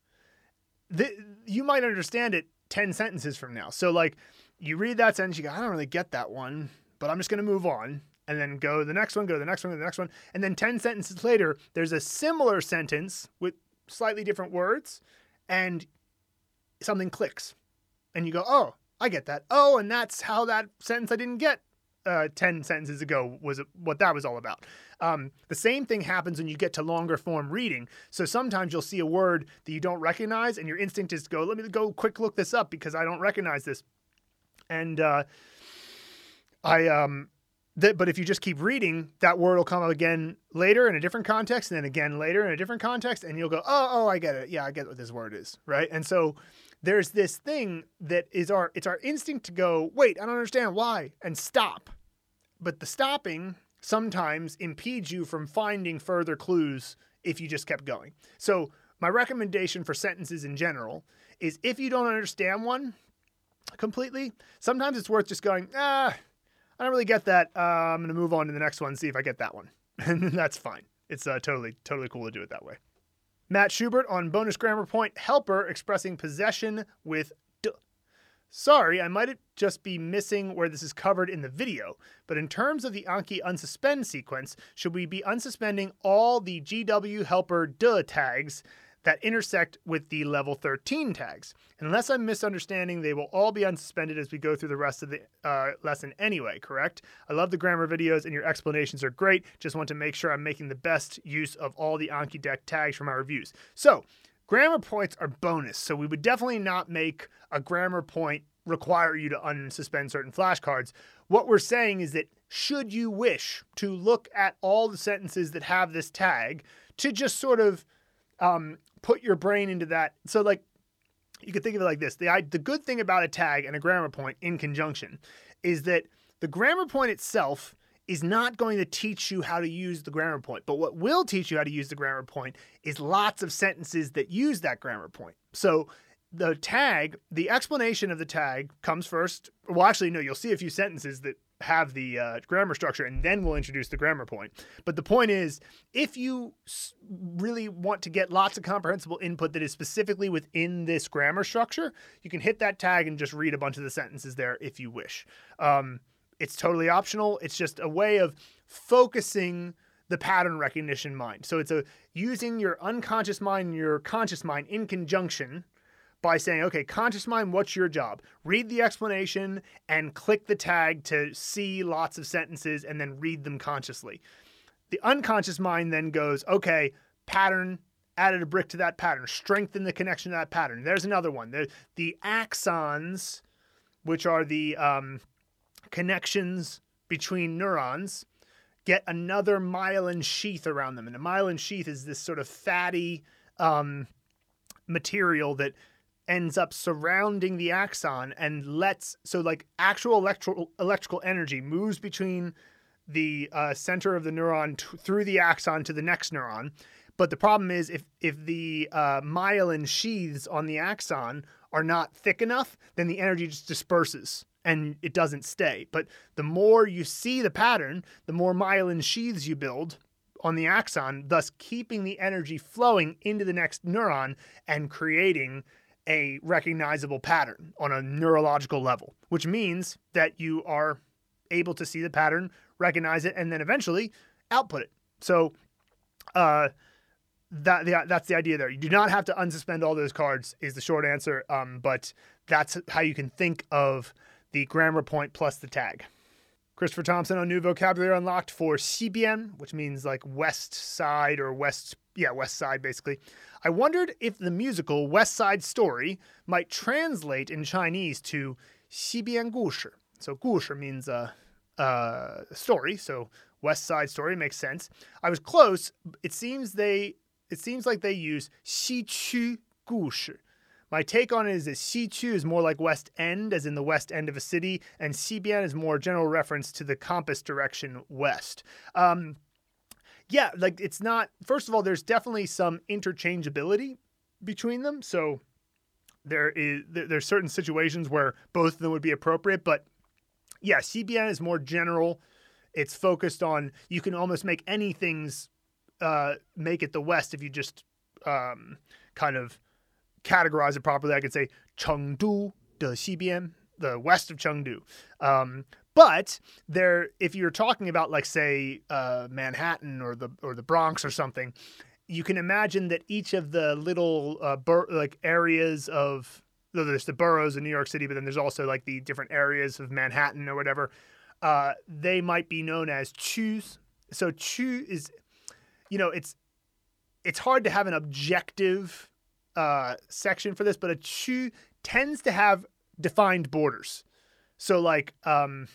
you might understand it 10 sentences from now. So, like, you read that sentence, you go, I don't really get that one, but I'm just going to move on. And then go to the next one, go to the next one, go to the next one. And then 10 sentences later, there's a similar sentence with slightly different words, and something clicks. And you go, oh, I get that. Oh, and that's how that sentence I didn't get uh, 10 sentences ago was what that was all about. Um, the same thing happens when you get to longer form reading. So sometimes you'll see a word that you don't recognize, and your instinct is to go, let me go quick look this up because I don't recognize this. And uh, I, um, that, but if you just keep reading, that word will come up again later in a different context, and then again later in a different context, and you'll go, oh, oh, I get it. Yeah, I get what this word is, right? And so there's this thing that is our it's our instinct to go, wait, I don't understand why, and stop. But the stopping sometimes impedes you from finding further clues if you just kept going. So my recommendation for sentences in general is if you don't understand one completely, sometimes it's worth just going, ah, I don't really get that. Uh, I'm going to move on to the next one, see if I get that one. and that's fine. It's uh, totally, totally cool to do it that way. Matt Schubert on bonus grammar point helper expressing possession with d. Sorry, I might just be missing where this is covered in the video, but in terms of the Anki unsuspend sequence, should we be unsuspending all the GW helper d tags that intersect with the level 13 tags. Unless I'm misunderstanding, they will all be unsuspended as we go through the rest of the uh, lesson anyway, correct? I love the grammar videos and your explanations are great. Just want to make sure I'm making the best use of all the Anki deck tags for my reviews. So, grammar points are bonus, so we would definitely not make a grammar point require you to unsuspend certain flashcards. What we're saying is that should you wish to look at all the sentences that have this tag to just sort of um, put your brain into that. So like you could think of it like this: the the good thing about a tag and a grammar point in conjunction is that the grammar point itself is not going to teach you how to use the grammar point. But what will teach you how to use the grammar point is lots of sentences that use that grammar point. So the tag, the explanation of the tag comes first. Well, actually, no, you'll see a few sentences that have the uh, grammar structure and then we'll introduce the grammar point. But the point is, if you really want to get lots of comprehensible input that is specifically within this grammar structure, you can hit that tag and just read a bunch of the sentences there if you wish. Um, it's totally optional. It's just a way of focusing the pattern recognition mind. So it's a using your unconscious mind and your conscious mind in conjunction by saying, okay, conscious mind, what's your job? Read the explanation and click the tag to see lots of sentences and then read them consciously. The unconscious mind then goes, okay, pattern, added a brick to that pattern, strengthen the connection to that pattern. There's another one. The, the axons, which are the um, connections between neurons, get another myelin sheath around them. And the myelin sheath is this sort of fatty um, material that ends up surrounding the axon and lets so like actual electrical electrical energy moves between the uh, center of the neuron t- through the axon to the next neuron. But the problem is if if the uh, myelin sheaths on the axon are not thick enough, then the energy just disperses and it doesn't stay. But the more you see the pattern, the more myelin sheaths you build on the axon, thus keeping the energy flowing into the next neuron and creating a recognizable pattern on a neurological level, which means that you are able to see the pattern, recognize it, and then eventually output it. So, uh, that the, that's the idea there. You do not have to unsuspend all those cards, is the short answer. Um, but that's how you can think of the grammar point plus the tag. Christopher Thompson on new vocabulary unlocked for Xibian, which means like west side or west, yeah, west side basically. I wondered if the musical West Side Story might translate in Chinese to 西边故事, So 故事 means a uh, uh, story. So West Side Story makes sense. I was close. It seems they it seems like they use 西区故事. My take on it is that Xichu is more like West End, as in the west end of a city, and Xibian is more general reference to the compass direction west. Um, yeah, like it's not. First of all, there's definitely some interchangeability between them. So there is there's certain situations where both of them would be appropriate, but yeah, Xibian is more general. It's focused on you can almost make anything's uh, make it the West if you just um, kind of categorize it properly. I could say Chengdu de Xibian, the west of Chengdu. Um, but there, if you're talking about like say uh, Manhattan or the or the Bronx or something, you can imagine that each of the little uh, bur- like areas of there's the boroughs in New York City, but then there's also like the different areas of Manhattan or whatever. Uh, they might be known as chus. So chu is, you know, it's it's hard to have an objective uh, section for this, but a chew tends to have defined borders. So like, um,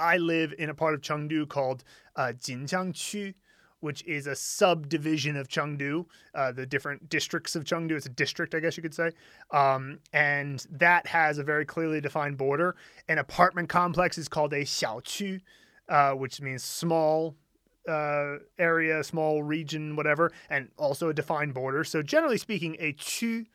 I live in a part of Chengdu called uh, Jinjiang Qu, which is a subdivision of Chengdu, uh, the different districts of Chengdu. It's a district, I guess you could say. Um, and that has a very clearly defined border. An apartment complex is called a xiaoqu, uh, which means small uh, area, small region, whatever, and also a defined border. So generally speaking, a chu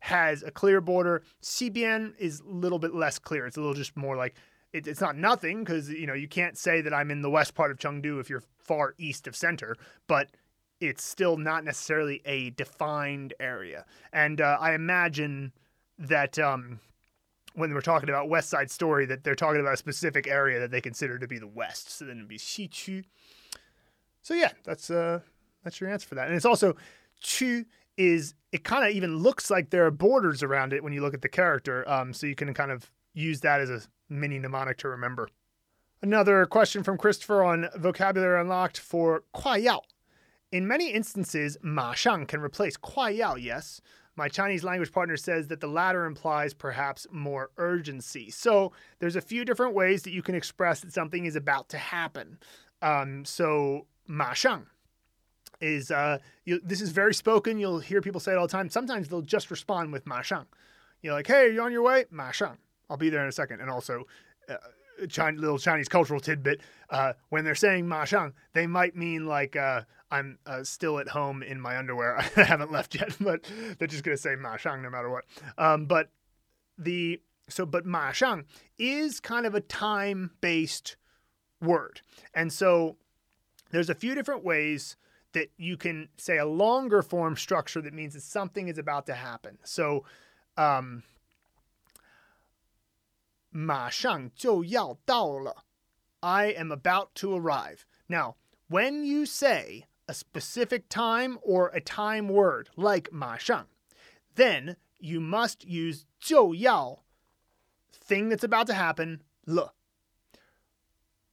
has a clear border. Xibian is a little bit less clear. It's a little just more like it, it's not nothing because you know you can't say that I'm in the west part of Chengdu if you're far east of center, but it's still not necessarily a defined area. And uh, I imagine that um, when we're talking about West Side Story, that they're talking about a specific area that they consider to be the West. So then it'd be Xiqu. So yeah, that's uh, that's your answer for that. And it's also Chu is it kind of even looks like there are borders around it when you look at the character. Um, so you can kind of use that as a mini mnemonic to remember. Another question from Christopher on vocabulary unlocked for kuaiyao. In many instances, ma shang can replace kuaiyao, yes. My Chinese language partner says that the latter implies perhaps more urgency. So there's a few different ways that you can express that something is about to happen. Um, so ma shang is uh, you, this is very spoken. You'll hear people say it all the time. Sometimes they'll just respond with ma shang. You're like, hey, are you on your way? Ma shang. I'll be there in a second. And also, uh, Chinese, little Chinese cultural tidbit. Uh, when they're saying ma shang, they might mean like uh, I'm uh, still at home in my underwear. I haven't left yet, but they're just gonna say ma shang no matter what. Um, but the so but ma shang is kind of a time based word, and so there's a few different ways that you can say a longer form structure that means that something is about to happen. So. Um, 马上就要到了. I am about to arrive. Now, when you say a specific time or a time word like 马上, then you must use 就要 thing that's about to happen 了。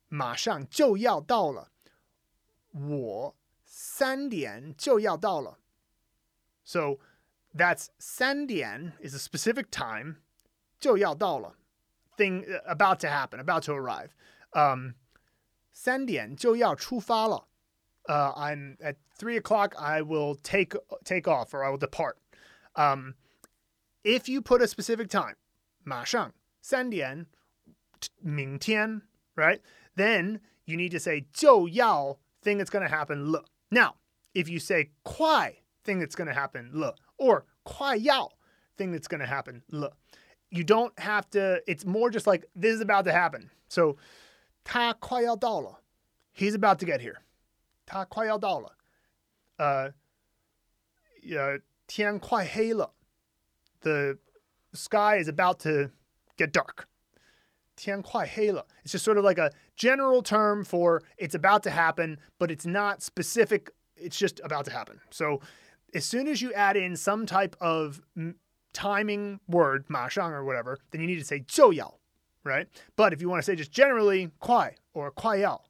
马上就要到了，我三点就要到了。So that's 三点 is a specific time 就要到了。 thing uh, about to happen, about to arrive. Um, 三点就要出发了. Uh, I'm at three o'clock. I will take take off or I will depart. Um, if you put a specific time, 马上三点，明天, right? Then you need to say 就要 thing that's going to happen 了. Now, if you say 快 thing that's going to happen 了 or 快要 thing that's going to happen 了 you don't have to it's more just like this is about to happen so 他快要到了 he's about to get here 他快要到了呃呃天快黑了 the sky is about to get dark 天快黑了 it's just sort of like a general term for it's about to happen but it's not specific it's just about to happen so as soon as you add in some type of timing word, ma shang or whatever, then you need to say jiu yao, right? But if you want to say just generally kuai or kuai yao,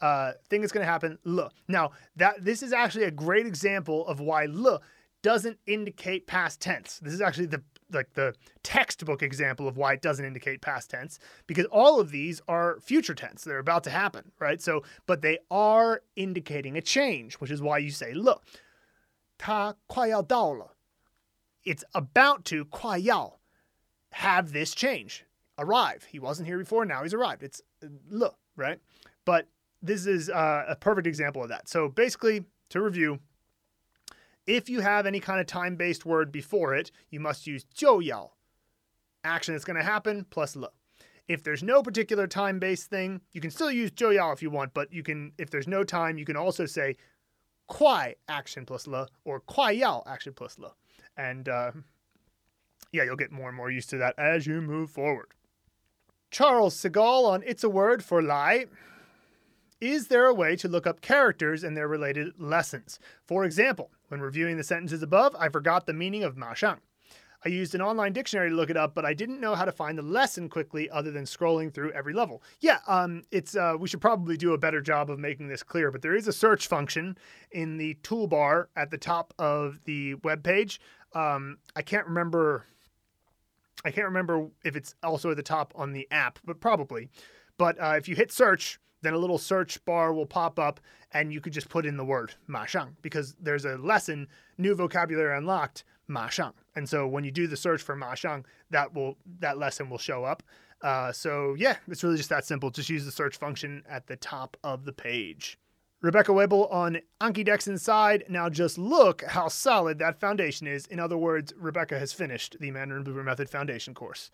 uh, thing that's going to happen le. Now that this is actually a great example of why le doesn't indicate past tense. This is actually the like the textbook example of why it doesn't indicate past tense because all of these are future tense they're about to happen right so but they are indicating a change which is why you say look ta 快要到了 it's about to Kuai Yao have this change arrive. He wasn't here before, now he's arrived. It's uh, le, right? But this is uh, a perfect example of that. So basically, to review, if you have any kind of time based word before it, you must use jiu yao, action that's going to happen, plus le. If there's no particular time based thing, you can still use jiu yao if you want, but you can, if there's no time, you can also say kuai action plus le or kuai yao action plus le. And uh, yeah, you'll get more and more used to that as you move forward. Charles Segal on It's a Word for Lie is there a way to look up characters and their related lessons? For example, when reviewing the sentences above, I forgot the meaning of ma shang. I used an online dictionary to look it up, but I didn't know how to find the lesson quickly other than scrolling through every level. Yeah, um, it's uh, we should probably do a better job of making this clear, but there is a search function in the toolbar at the top of the web page. Um, I can't remember. I can't remember if it's also at the top on the app, but probably. But uh, if you hit search, then a little search bar will pop up and you could just put in the word ma shang because there's a lesson, new vocabulary unlocked, ma shang. And so when you do the search for ma shang, that will that lesson will show up. Uh, so yeah, it's really just that simple. Just use the search function at the top of the page. Rebecca Webel on Anki Decks Inside. Now just look how solid that foundation is. In other words, Rebecca has finished the Mandarin Blueprint Method Foundation course.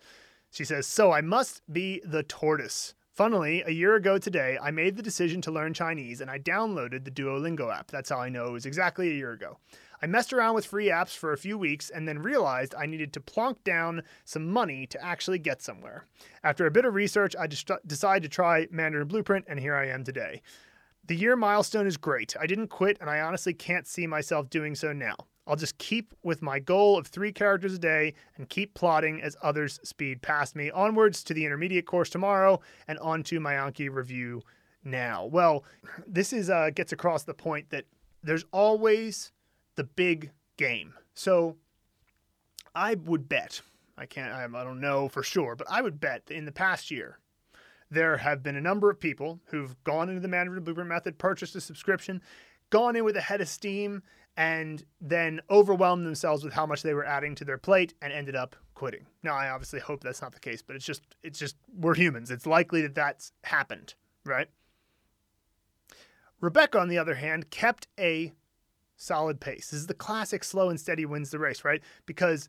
She says, So I must be the tortoise. Funnily, a year ago today, I made the decision to learn Chinese and I downloaded the Duolingo app. That's how I know it was exactly a year ago. I messed around with free apps for a few weeks and then realized I needed to plonk down some money to actually get somewhere. After a bit of research, I decided to try Mandarin Blueprint, and here I am today. The year milestone is great. I didn't quit, and I honestly can't see myself doing so now. I'll just keep with my goal of three characters a day and keep plotting as others speed past me onwards to the intermediate course tomorrow and on to my Anki review now. Well, this is uh, gets across the point that there's always the big game. So I would bet, I can't, I don't know for sure, but I would bet in the past year, there have been a number of people who've gone into the Mandarin Blueprint Method, purchased a subscription, gone in with a head of steam, and then overwhelmed themselves with how much they were adding to their plate and ended up quitting. Now, I obviously hope that's not the case, but it's just it's just we're humans. It's likely that that's happened, right? Rebecca, on the other hand, kept a solid pace. This is the classic slow and steady wins the race, right? Because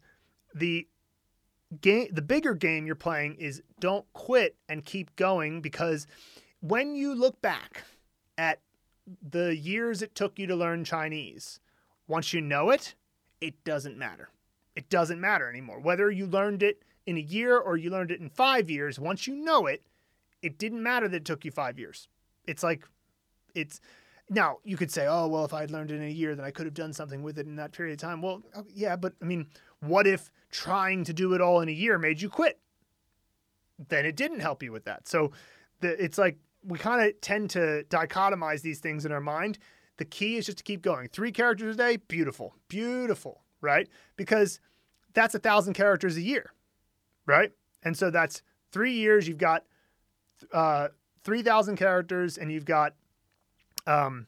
the game the bigger game you're playing is don't quit and keep going because when you look back at the years it took you to learn Chinese, once you know it, it doesn't matter. It doesn't matter anymore. Whether you learned it in a year or you learned it in five years, once you know it, it didn't matter that it took you five years. It's like, it's now you could say, oh, well, if I had learned it in a year, then I could have done something with it in that period of time. Well, oh, yeah, but I mean, what if trying to do it all in a year made you quit? Then it didn't help you with that. So the, it's like we kind of tend to dichotomize these things in our mind. The key is just to keep going. Three characters a day, beautiful, beautiful, right? Because that's a thousand characters a year, right? And so that's three years. You've got uh, 3,000 characters and you've got um,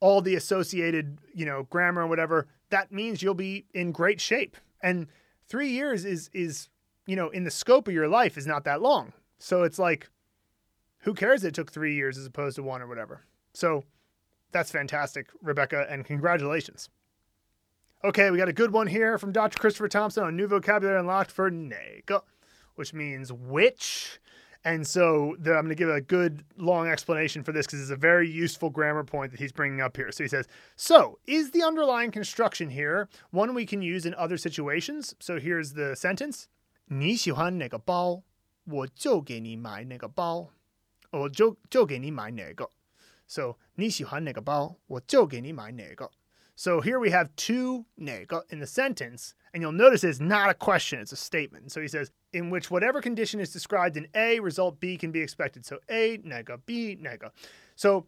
all the associated, you know, grammar and whatever. That means you'll be in great shape. And three years is, is, you know, in the scope of your life is not that long. So it's like, who cares it took three years as opposed to one or whatever. So that's fantastic, Rebecca, and congratulations. Okay, we got a good one here from Dr. Christopher Thompson on new vocabulary unlocked for nage, which means which. And so the, I'm going to give a good long explanation for this because it's a very useful grammar point that he's bringing up here. So he says, So, is the underlying construction here one we can use in other situations? So here's the sentence 你喜欢哪个包，我就给你买哪个包，我就就给你买哪个。so 你喜欢哪个包，我就给你买哪个. So here we have two 哪个 in the sentence, and you'll notice it's not a question, it's a statement. So he says, in which whatever condition is described in A, result B can be expected. So A, nage, B, nage. So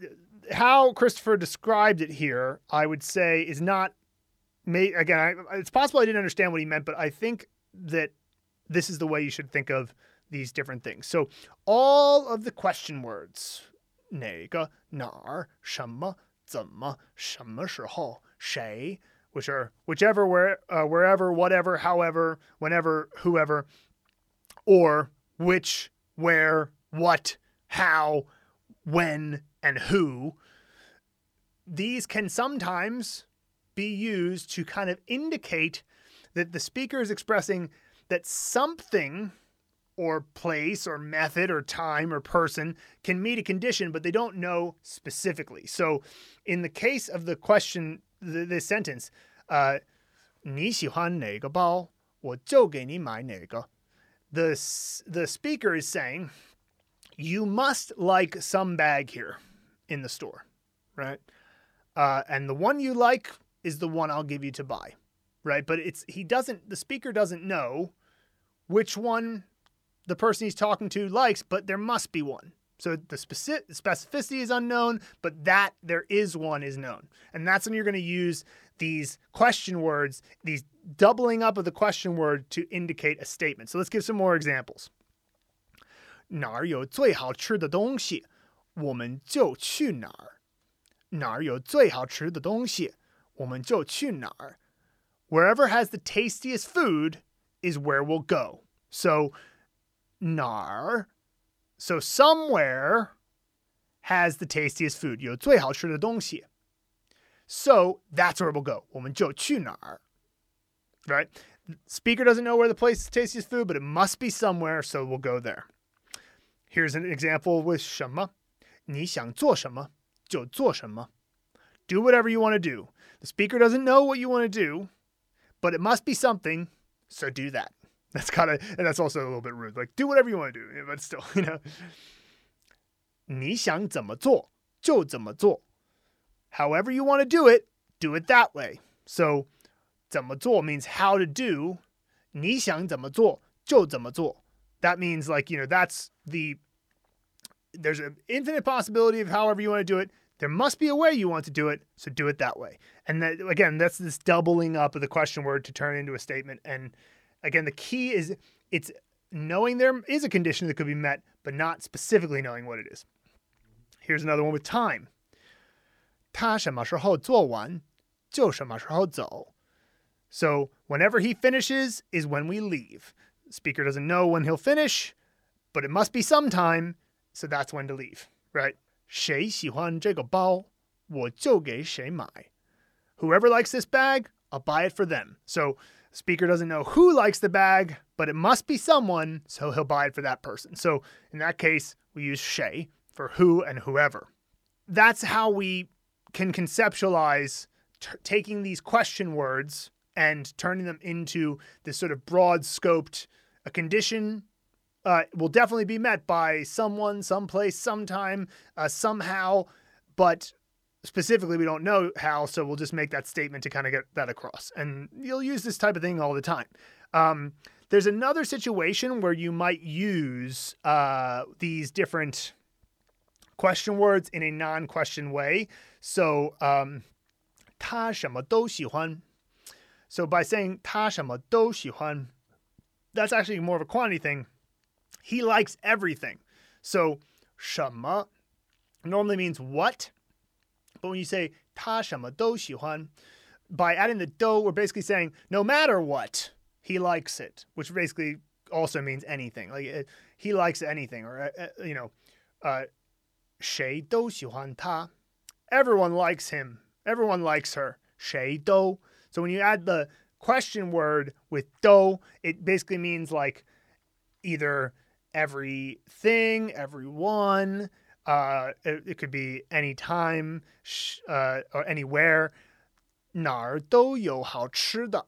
uh, how Christopher described it here, I would say, is not. May, again, I, it's possible I didn't understand what he meant, but I think that this is the way you should think of these different things. So all of the question words, nage, nar, shenme, zenme, shenme, shihou, shei, which are whichever, where, uh, wherever, whatever, however, whenever, whoever, or which, where, what, how, when, and who. These can sometimes be used to kind of indicate that the speaker is expressing that something or place or method or time or person can meet a condition, but they don't know specifically. So, in the case of the question, this sentence, uh, 你喜欢哪个包，我就给你买哪个. The the speaker is saying, you must like some bag here in the store, right? Uh, and the one you like is the one I'll give you to buy, right? But it's he doesn't the speaker doesn't know which one the person he's talking to likes, but there must be one. So the specific specificity is unknown, but that there is one is known. And that's when you're going to use these question words, these doubling up of the question word to indicate a statement. So let's give some more examples. 哪儿有最好吃的东西，我们就去哪儿。哪儿有最好吃的东西，我们就去哪儿。Wherever has the tastiest food is where we'll go. So 哪儿 so somewhere has the tastiest food. 有最好吃的东西. So that's where we'll go. 我们就去哪儿. Right? Speaker doesn't know where the place is tastiest food, but it must be somewhere, so we'll go there. Here's an example with 什么.你想做什么就做什么. Do whatever you want to do. The speaker doesn't know what you want to do, but it must be something, so do that. That's kind of, and that's also a little bit rude. Like, do whatever you want to do, but still, you know. 你想怎么做就怎么做. However you want to do it, do it that way. So, 怎么做 means how to do. 你想怎么做就怎么做. That means like, you know, that's the there's an infinite possibility of however you want to do it. There must be a way you want to do it, so do it that way. And that, again, that's this doubling up of the question word to turn into a statement. And Again, the key is it's knowing there is a condition that could be met, but not specifically knowing what it is. Here's another one with time. 他什么时候做完就什么时候走. So whenever he finishes is when we leave. The speaker doesn't know when he'll finish, but it must be sometime, so that's when to leave, right? 谁喜欢这个包，我就给谁买. Whoever likes this bag, I'll buy it for them. So Speaker doesn't know who likes the bag, but it must be someone, so he'll buy it for that person. So in that case, we use shei for who and whoever. That's how we can conceptualize t- taking these question words and turning them into this sort of broad scoped a condition uh, will definitely be met by someone, someplace, sometime, uh, somehow, but specifically we don't know how so we'll just make that statement to kind of get that across and you'll use this type of thing all the time um, there's another situation where you might use uh, these different question words in a non-question way so um, 他什么都喜欢 so by saying 他什么都喜欢 that's actually more of a quantity thing he likes everything so 什么 normally means what but when you say 他什么都喜欢, by adding the dou, we're basically saying no matter what, he likes it, which basically also means anything. Like it, he likes anything, or uh, uh you know, uh, ta. Everyone likes him. Everyone likes her. 谁都. So when you add the question word with dou, it basically means like either everything, everyone, uh, it, it, could be anytime uh, or anywhere. 哪儿都有好吃的.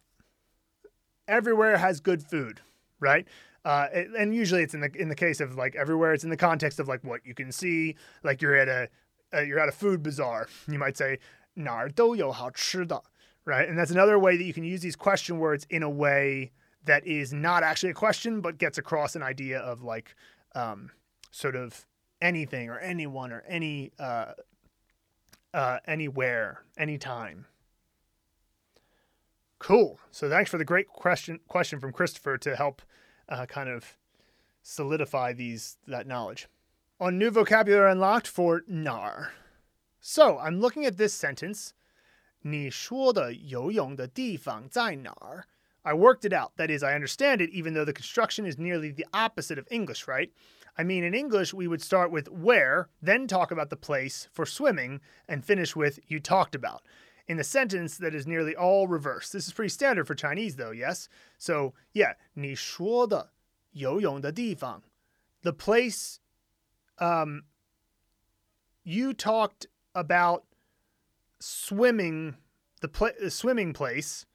Everywhere has good food, right? Uh, and usually it's in the in the case of like everywhere. It's in the context of like what you can see. Like you're at a uh, you're at a food bazaar. You might say 哪儿都有好吃的, right? And that's another way that you can use these question words in a way that is not actually a question, but gets across an idea of like um, sort of anything or anyone or any uh, uh, anywhere, anytime. Cool. So thanks for the great question question from Christopher to help uh, kind of solidify these that knowledge. On new vocabulary unlocked for nar. So I'm looking at this sentence. 你说的游泳的地方在哪儿? I worked it out. That is, I understand it, even though the construction is nearly the opposite of English, right? I mean, in English, we would start with where, then talk about the place for swimming, and finish with you talked about. In a sentence that is nearly all reversed. This is pretty standard for Chinese, though, yes? So, yeah, 你说的游泳的地方. The place um, you talked about swimming, the, pl- the swimming place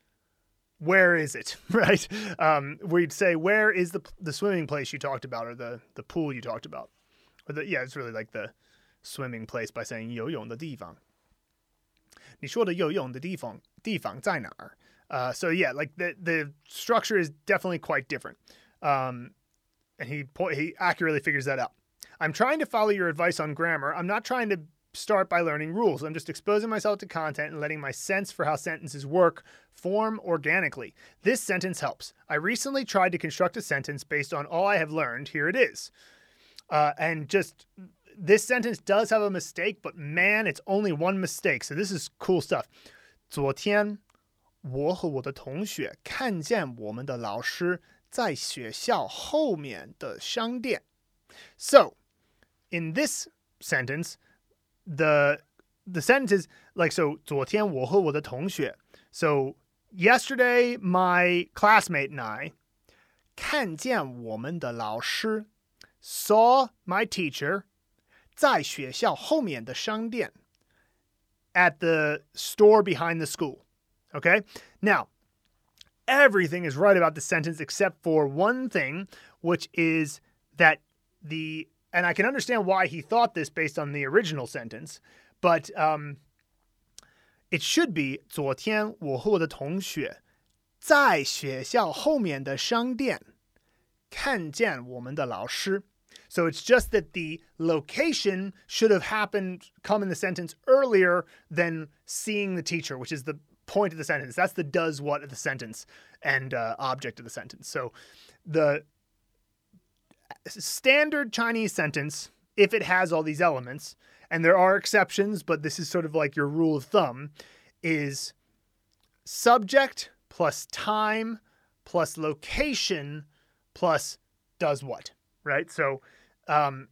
where is it right um, we'd say where is the the swimming place you talked about or the the pool you talked about or the yeah it's really like the swimming place by saying 游泳的地方你说的游泳的地方地方在哪儿 uh, so yeah like the the structure is definitely quite different um, and he he accurately figures that out i'm trying to follow your advice on grammar i'm not trying to start by learning rules. I'm just exposing myself to content and letting my sense for how sentences work form organically. This sentence helps. I recently tried to construct a sentence based on all I have learned. Here it is. Uh, and just this sentence does have a mistake, but man, it's only one mistake. So this is cool stuff. 昨天，我和我的同学看见我们的老师在学校后面的商店。So, in this sentence, the the sentence is like so 昨天我和我的同学 so yesterday my classmate and I 看见我们的老师 saw my teacher 在学校后面的商店 at the store behind the school okay now everything is right about the sentence except for one thing which is that the and I can understand why he thought this based on the original sentence, but um, it should be 昨天我和我的同学在学校后面的商店看见我们的老师. So it's just that the location should have happened, come in the sentence earlier than seeing the teacher, which is the point of the sentence. That's the does what of the sentence and uh, object of the sentence. So the standard Chinese sentence, if it has all these elements, and there are exceptions, but this is sort of like your rule of thumb, is subject plus time plus location plus does what, right? So um,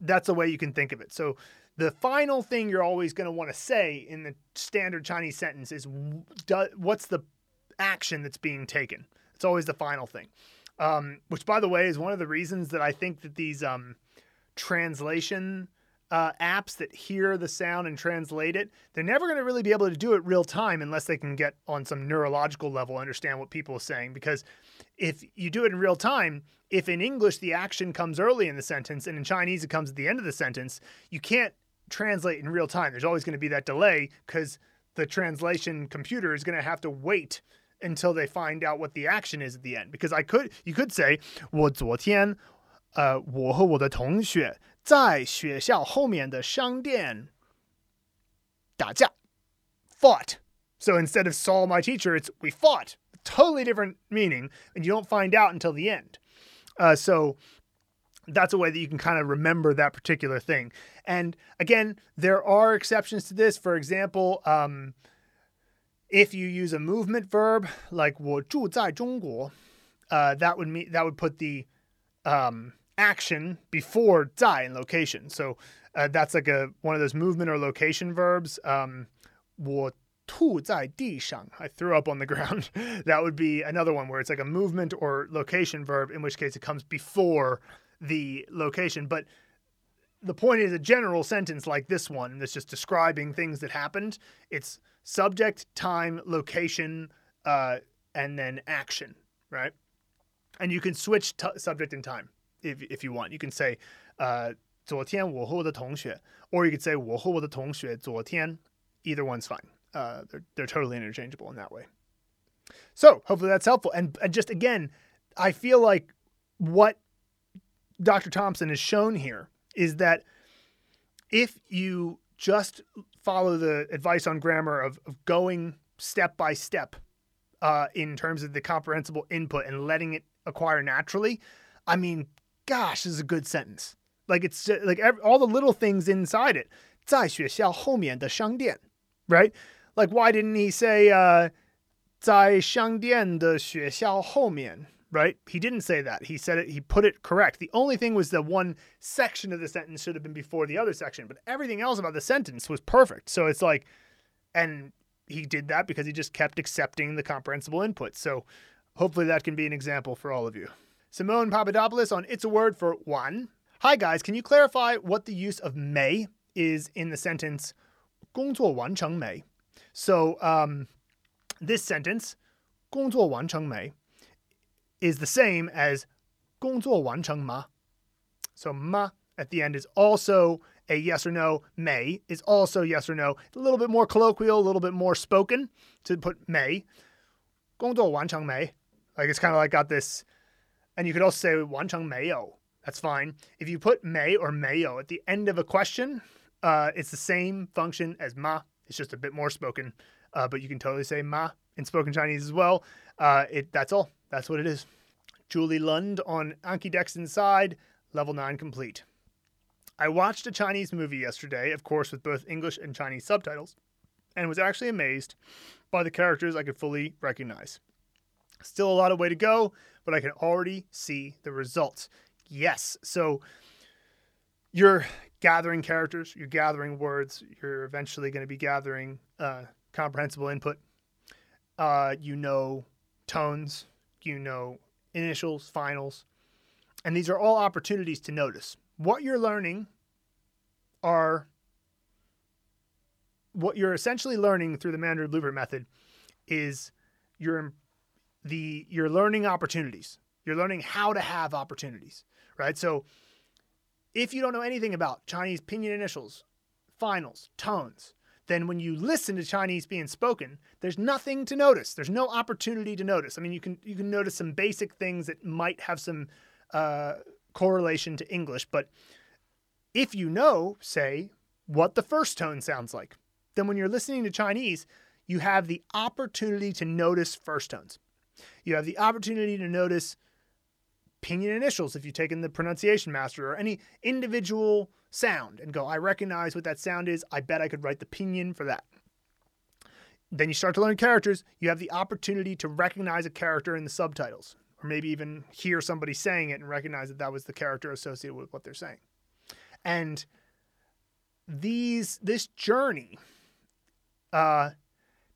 that's a way you can think of it. So the final thing you're always going to want to say in the standard Chinese sentence is what's the action that's being taken. It's always the final thing um, which by the way is one of the reasons that I think that these um, translation uh, apps that hear the sound and translate it, they're never going to really be able to do it real time unless they can get on some neurological level understand what people are saying. Because if you do it in real time, if in English the action comes early in the sentence and in Chinese it comes at the end of the sentence, you can't translate in real time. There's always going to be that delay because the translation computer is going to have to wait until they find out what the action is at the end. Because I could, you could say, 我昨天，呃，我和我的同学在学校后面的商店打架，fought. So instead of saw my teacher, it's we fought. Totally different meaning, and you don't find out until the end. Uh, so that's a way that you can kind of remember that particular thing. And again, there are exceptions to this. For example, um, if you use a movement verb like 我住在中国, uh, that would mean that would put the um, action before 在 in location. So uh, that's like a one of those movement or location verbs. Um, 我吐在地上. I threw up on the ground. that would be another one where it's like a movement or location verb, in which case it comes before the location. But the point is a general sentence like this one that's just describing things that happened. It's subject, time, location, uh, and then action, right? And you can switch t- subject and time if, if you want. You can say, uh, 昨天我和我的同学, or you could say 我和我的同学昨天. Either one's fine. Uh, they're, they're totally interchangeable in that way. So hopefully that's helpful. And, and just again, I feel like what Dr. Thompson has shown here is that if you just follow the advice on grammar of, of going step by step uh, in terms of the comprehensible input and letting it acquire naturally, I mean, gosh, this is a good sentence. Like it's like every, all the little things inside it. 在学校后面的商店, right? Like why didn't he say uh, 在商店的学校后面? right? He didn't say that. He said it, he put it correct. The only thing was the one section of the sentence should have been before the other section, but everything else about the sentence was perfect. So it's like, and he did that because he just kept accepting the comprehensible input. So hopefully that can be an example for all of you. Simone Papadopoulos on It's a Word for One. Hi guys, can you clarify what the use of mei is in the sentence 工作完成没? So um, this sentence 工作完成没 is the same as 工作完成吗? So ma at the end is also a yes or no. Mei is also yes or no. It's a little bit more colloquial, a little bit more spoken to put mei. 工作完成没? Like it's kind of like got this, and you could also say 完成没有. That's fine. If you put mei or meiyou at the end of a question, uh, it's the same function as ma. It's just a bit more spoken, uh, but you can totally say ma in spoken Chinese as well. Uh, it that's all. That's what it is. Julie Lund on Anki Decks Inside, level nine complete. I watched a Chinese movie yesterday, of course, with both English and Chinese subtitles, and was actually amazed by the characters I could fully recognize. Still a lot of way to go, but I can already see the results. Yes, so you're gathering characters, you're gathering words, you're eventually going to be gathering uh, comprehensible input. Uh, you know tones, you know initials, finals, and these are all opportunities to notice what you're learning are what you're essentially learning through the Mandarin Blueprint method is your the you're learning opportunities. You're learning how to have opportunities, right? So if you don't know anything about Chinese pinyin initials, finals, tones, then when you listen to Chinese being spoken, there's nothing to notice. There's no opportunity to notice. I mean, you can you can notice some basic things that might have some uh, correlation to English. But if you know, say, what the first tone sounds like, then when you're listening to Chinese, you have the opportunity to notice first tones. You have the opportunity to notice pinyin initials if you've taken the pronunciation master or any individual sound and go, I recognize what that sound is. I bet I could write the pinyin for that. Then you start to learn characters. You have the opportunity to recognize a character in the subtitles or maybe even hear somebody saying it and recognize that that was the character associated with what they're saying. And these this journey uh,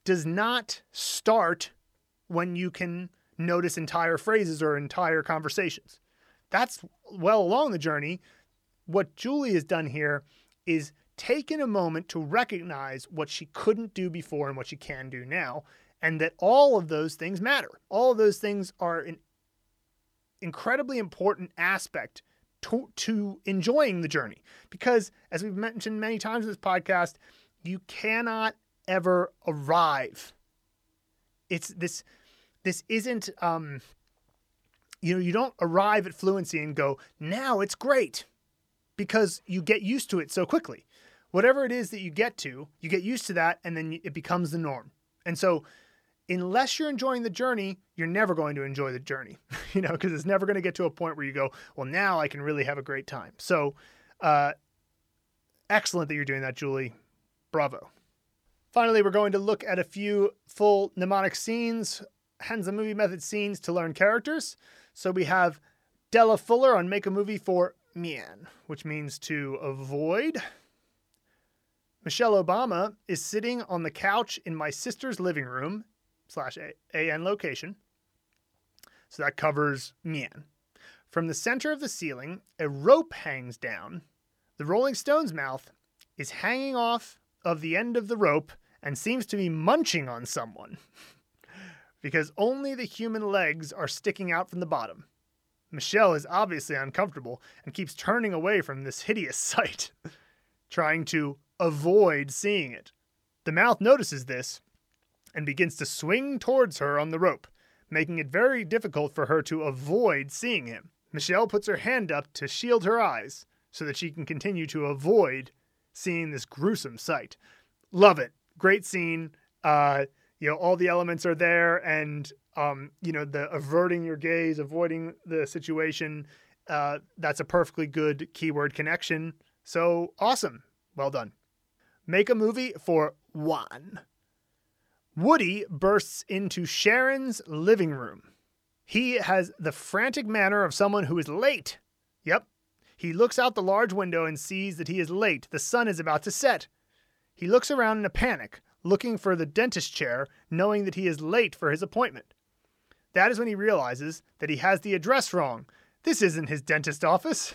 does not start when you can notice entire phrases or entire conversations. That's well along the journey. What Julie has done here is taken a moment to recognize what she couldn't do before and what she can do now, and that all of those things matter. All of those things are an incredibly important aspect to, to enjoying the journey. Because, as we've mentioned many times in this podcast, you cannot ever arrive. It's this, this isn't, um, you know, you don't arrive at fluency and go, now it's great because you get used to it so quickly. Whatever it is that you get to, you get used to that and then it becomes the norm. And so unless you're enjoying the journey, you're never going to enjoy the journey, you know, because it's never going to get to a point where you go, well, now I can really have a great time. So, uh, excellent that you're doing that, Julie. Bravo. Finally, we're going to look at a few full mnemonic scenes, Hanzi movie method scenes to learn characters. So we have Della Fuller on Make a Movie for Mian, which means to avoid. Michelle Obama is sitting on the couch in my sister's living room slash AN location. So that covers Mian. From the center of the ceiling, a rope hangs down. The Rolling Stone's mouth is hanging off of the end of the rope and seems to be munching on someone. because only the human legs are sticking out from the bottom. Michelle is obviously uncomfortable and keeps turning away from this hideous sight, trying to avoid seeing it. The mouth notices this and begins to swing towards her on the rope, making it very difficult for her to avoid seeing him. Michelle puts her hand up to shield her eyes so that she can continue to avoid seeing this gruesome sight. Love it. Great scene. Uh, you know all the elements are there and um, you know the averting your gaze avoiding the situation uh, that's a perfectly good keyword connection. So awesome. Well done. Make a movie for wan. Woody bursts into sharon's living room. He has the frantic manner of someone who is late. Yep. He looks out the large window and sees that he is late. The sun is about to set. He looks around in a panic looking for the dentist chair, knowing that he is late for his appointment. That is when he realizes that he has the address wrong. This isn't his dentist office.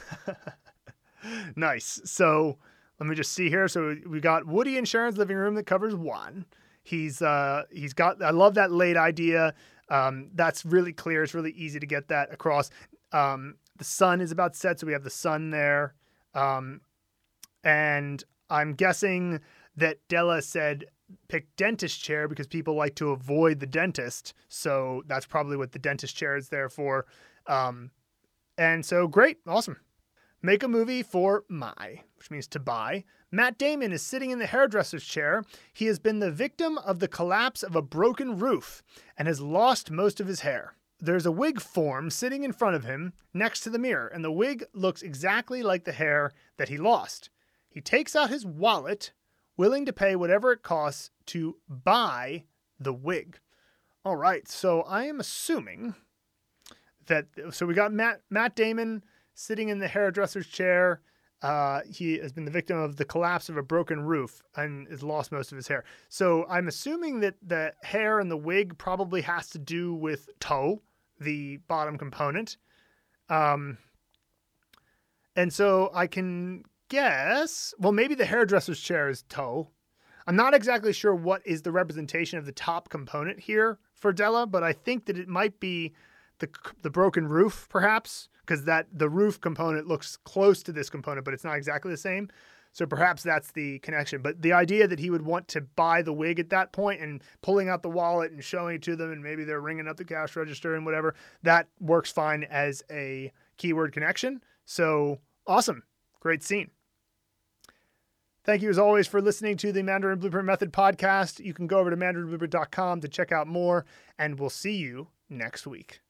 nice. So let me just see here. So we got Woody in Sharon's living room that covers wan. He's uh he's got I love that late idea. Um, that's really clear. It's really easy to get that across. Um, the sun is about set, so we have the sun there. Um, and I'm guessing that Della said pick dentist chair because people like to avoid the dentist. So that's probably what the dentist chair is there for. Um, and so great, awesome. Make a movie for mai, which means to buy. Matt Damon is sitting in the hairdresser's chair. He has been the victim of the collapse of a broken roof and has lost most of his hair. There's a wig form sitting in front of him next to the mirror, and the wig looks exactly like the hair that he lost. He takes out his wallet willing to pay whatever it costs to buy the wig. All right, so I am assuming that so we got Matt Matt Damon sitting in the hairdresser's chair. Uh, he has been the victim of the collapse of a broken roof and has lost most of his hair. So I'm assuming that the hair and the wig probably has to do with tou, the bottom component. Um, and so I can guess, well, maybe the hairdresser's chair is tou. I'm not exactly sure what is the representation of the top component here for Della, but I think that it might be the the broken roof, perhaps, because that the roof component looks close to this component, but it's not exactly the same. So perhaps that's the connection. But the idea that he would want to buy the wig at that point and pulling out the wallet and showing it to them, and maybe they're ringing up the cash register and whatever, that works fine as a keyword connection. So awesome. Great scene. Thank you as always for listening to the Mandarin Blueprint Method podcast. You can go over to mandarinblueprint.com to check out more, and we'll see you next week.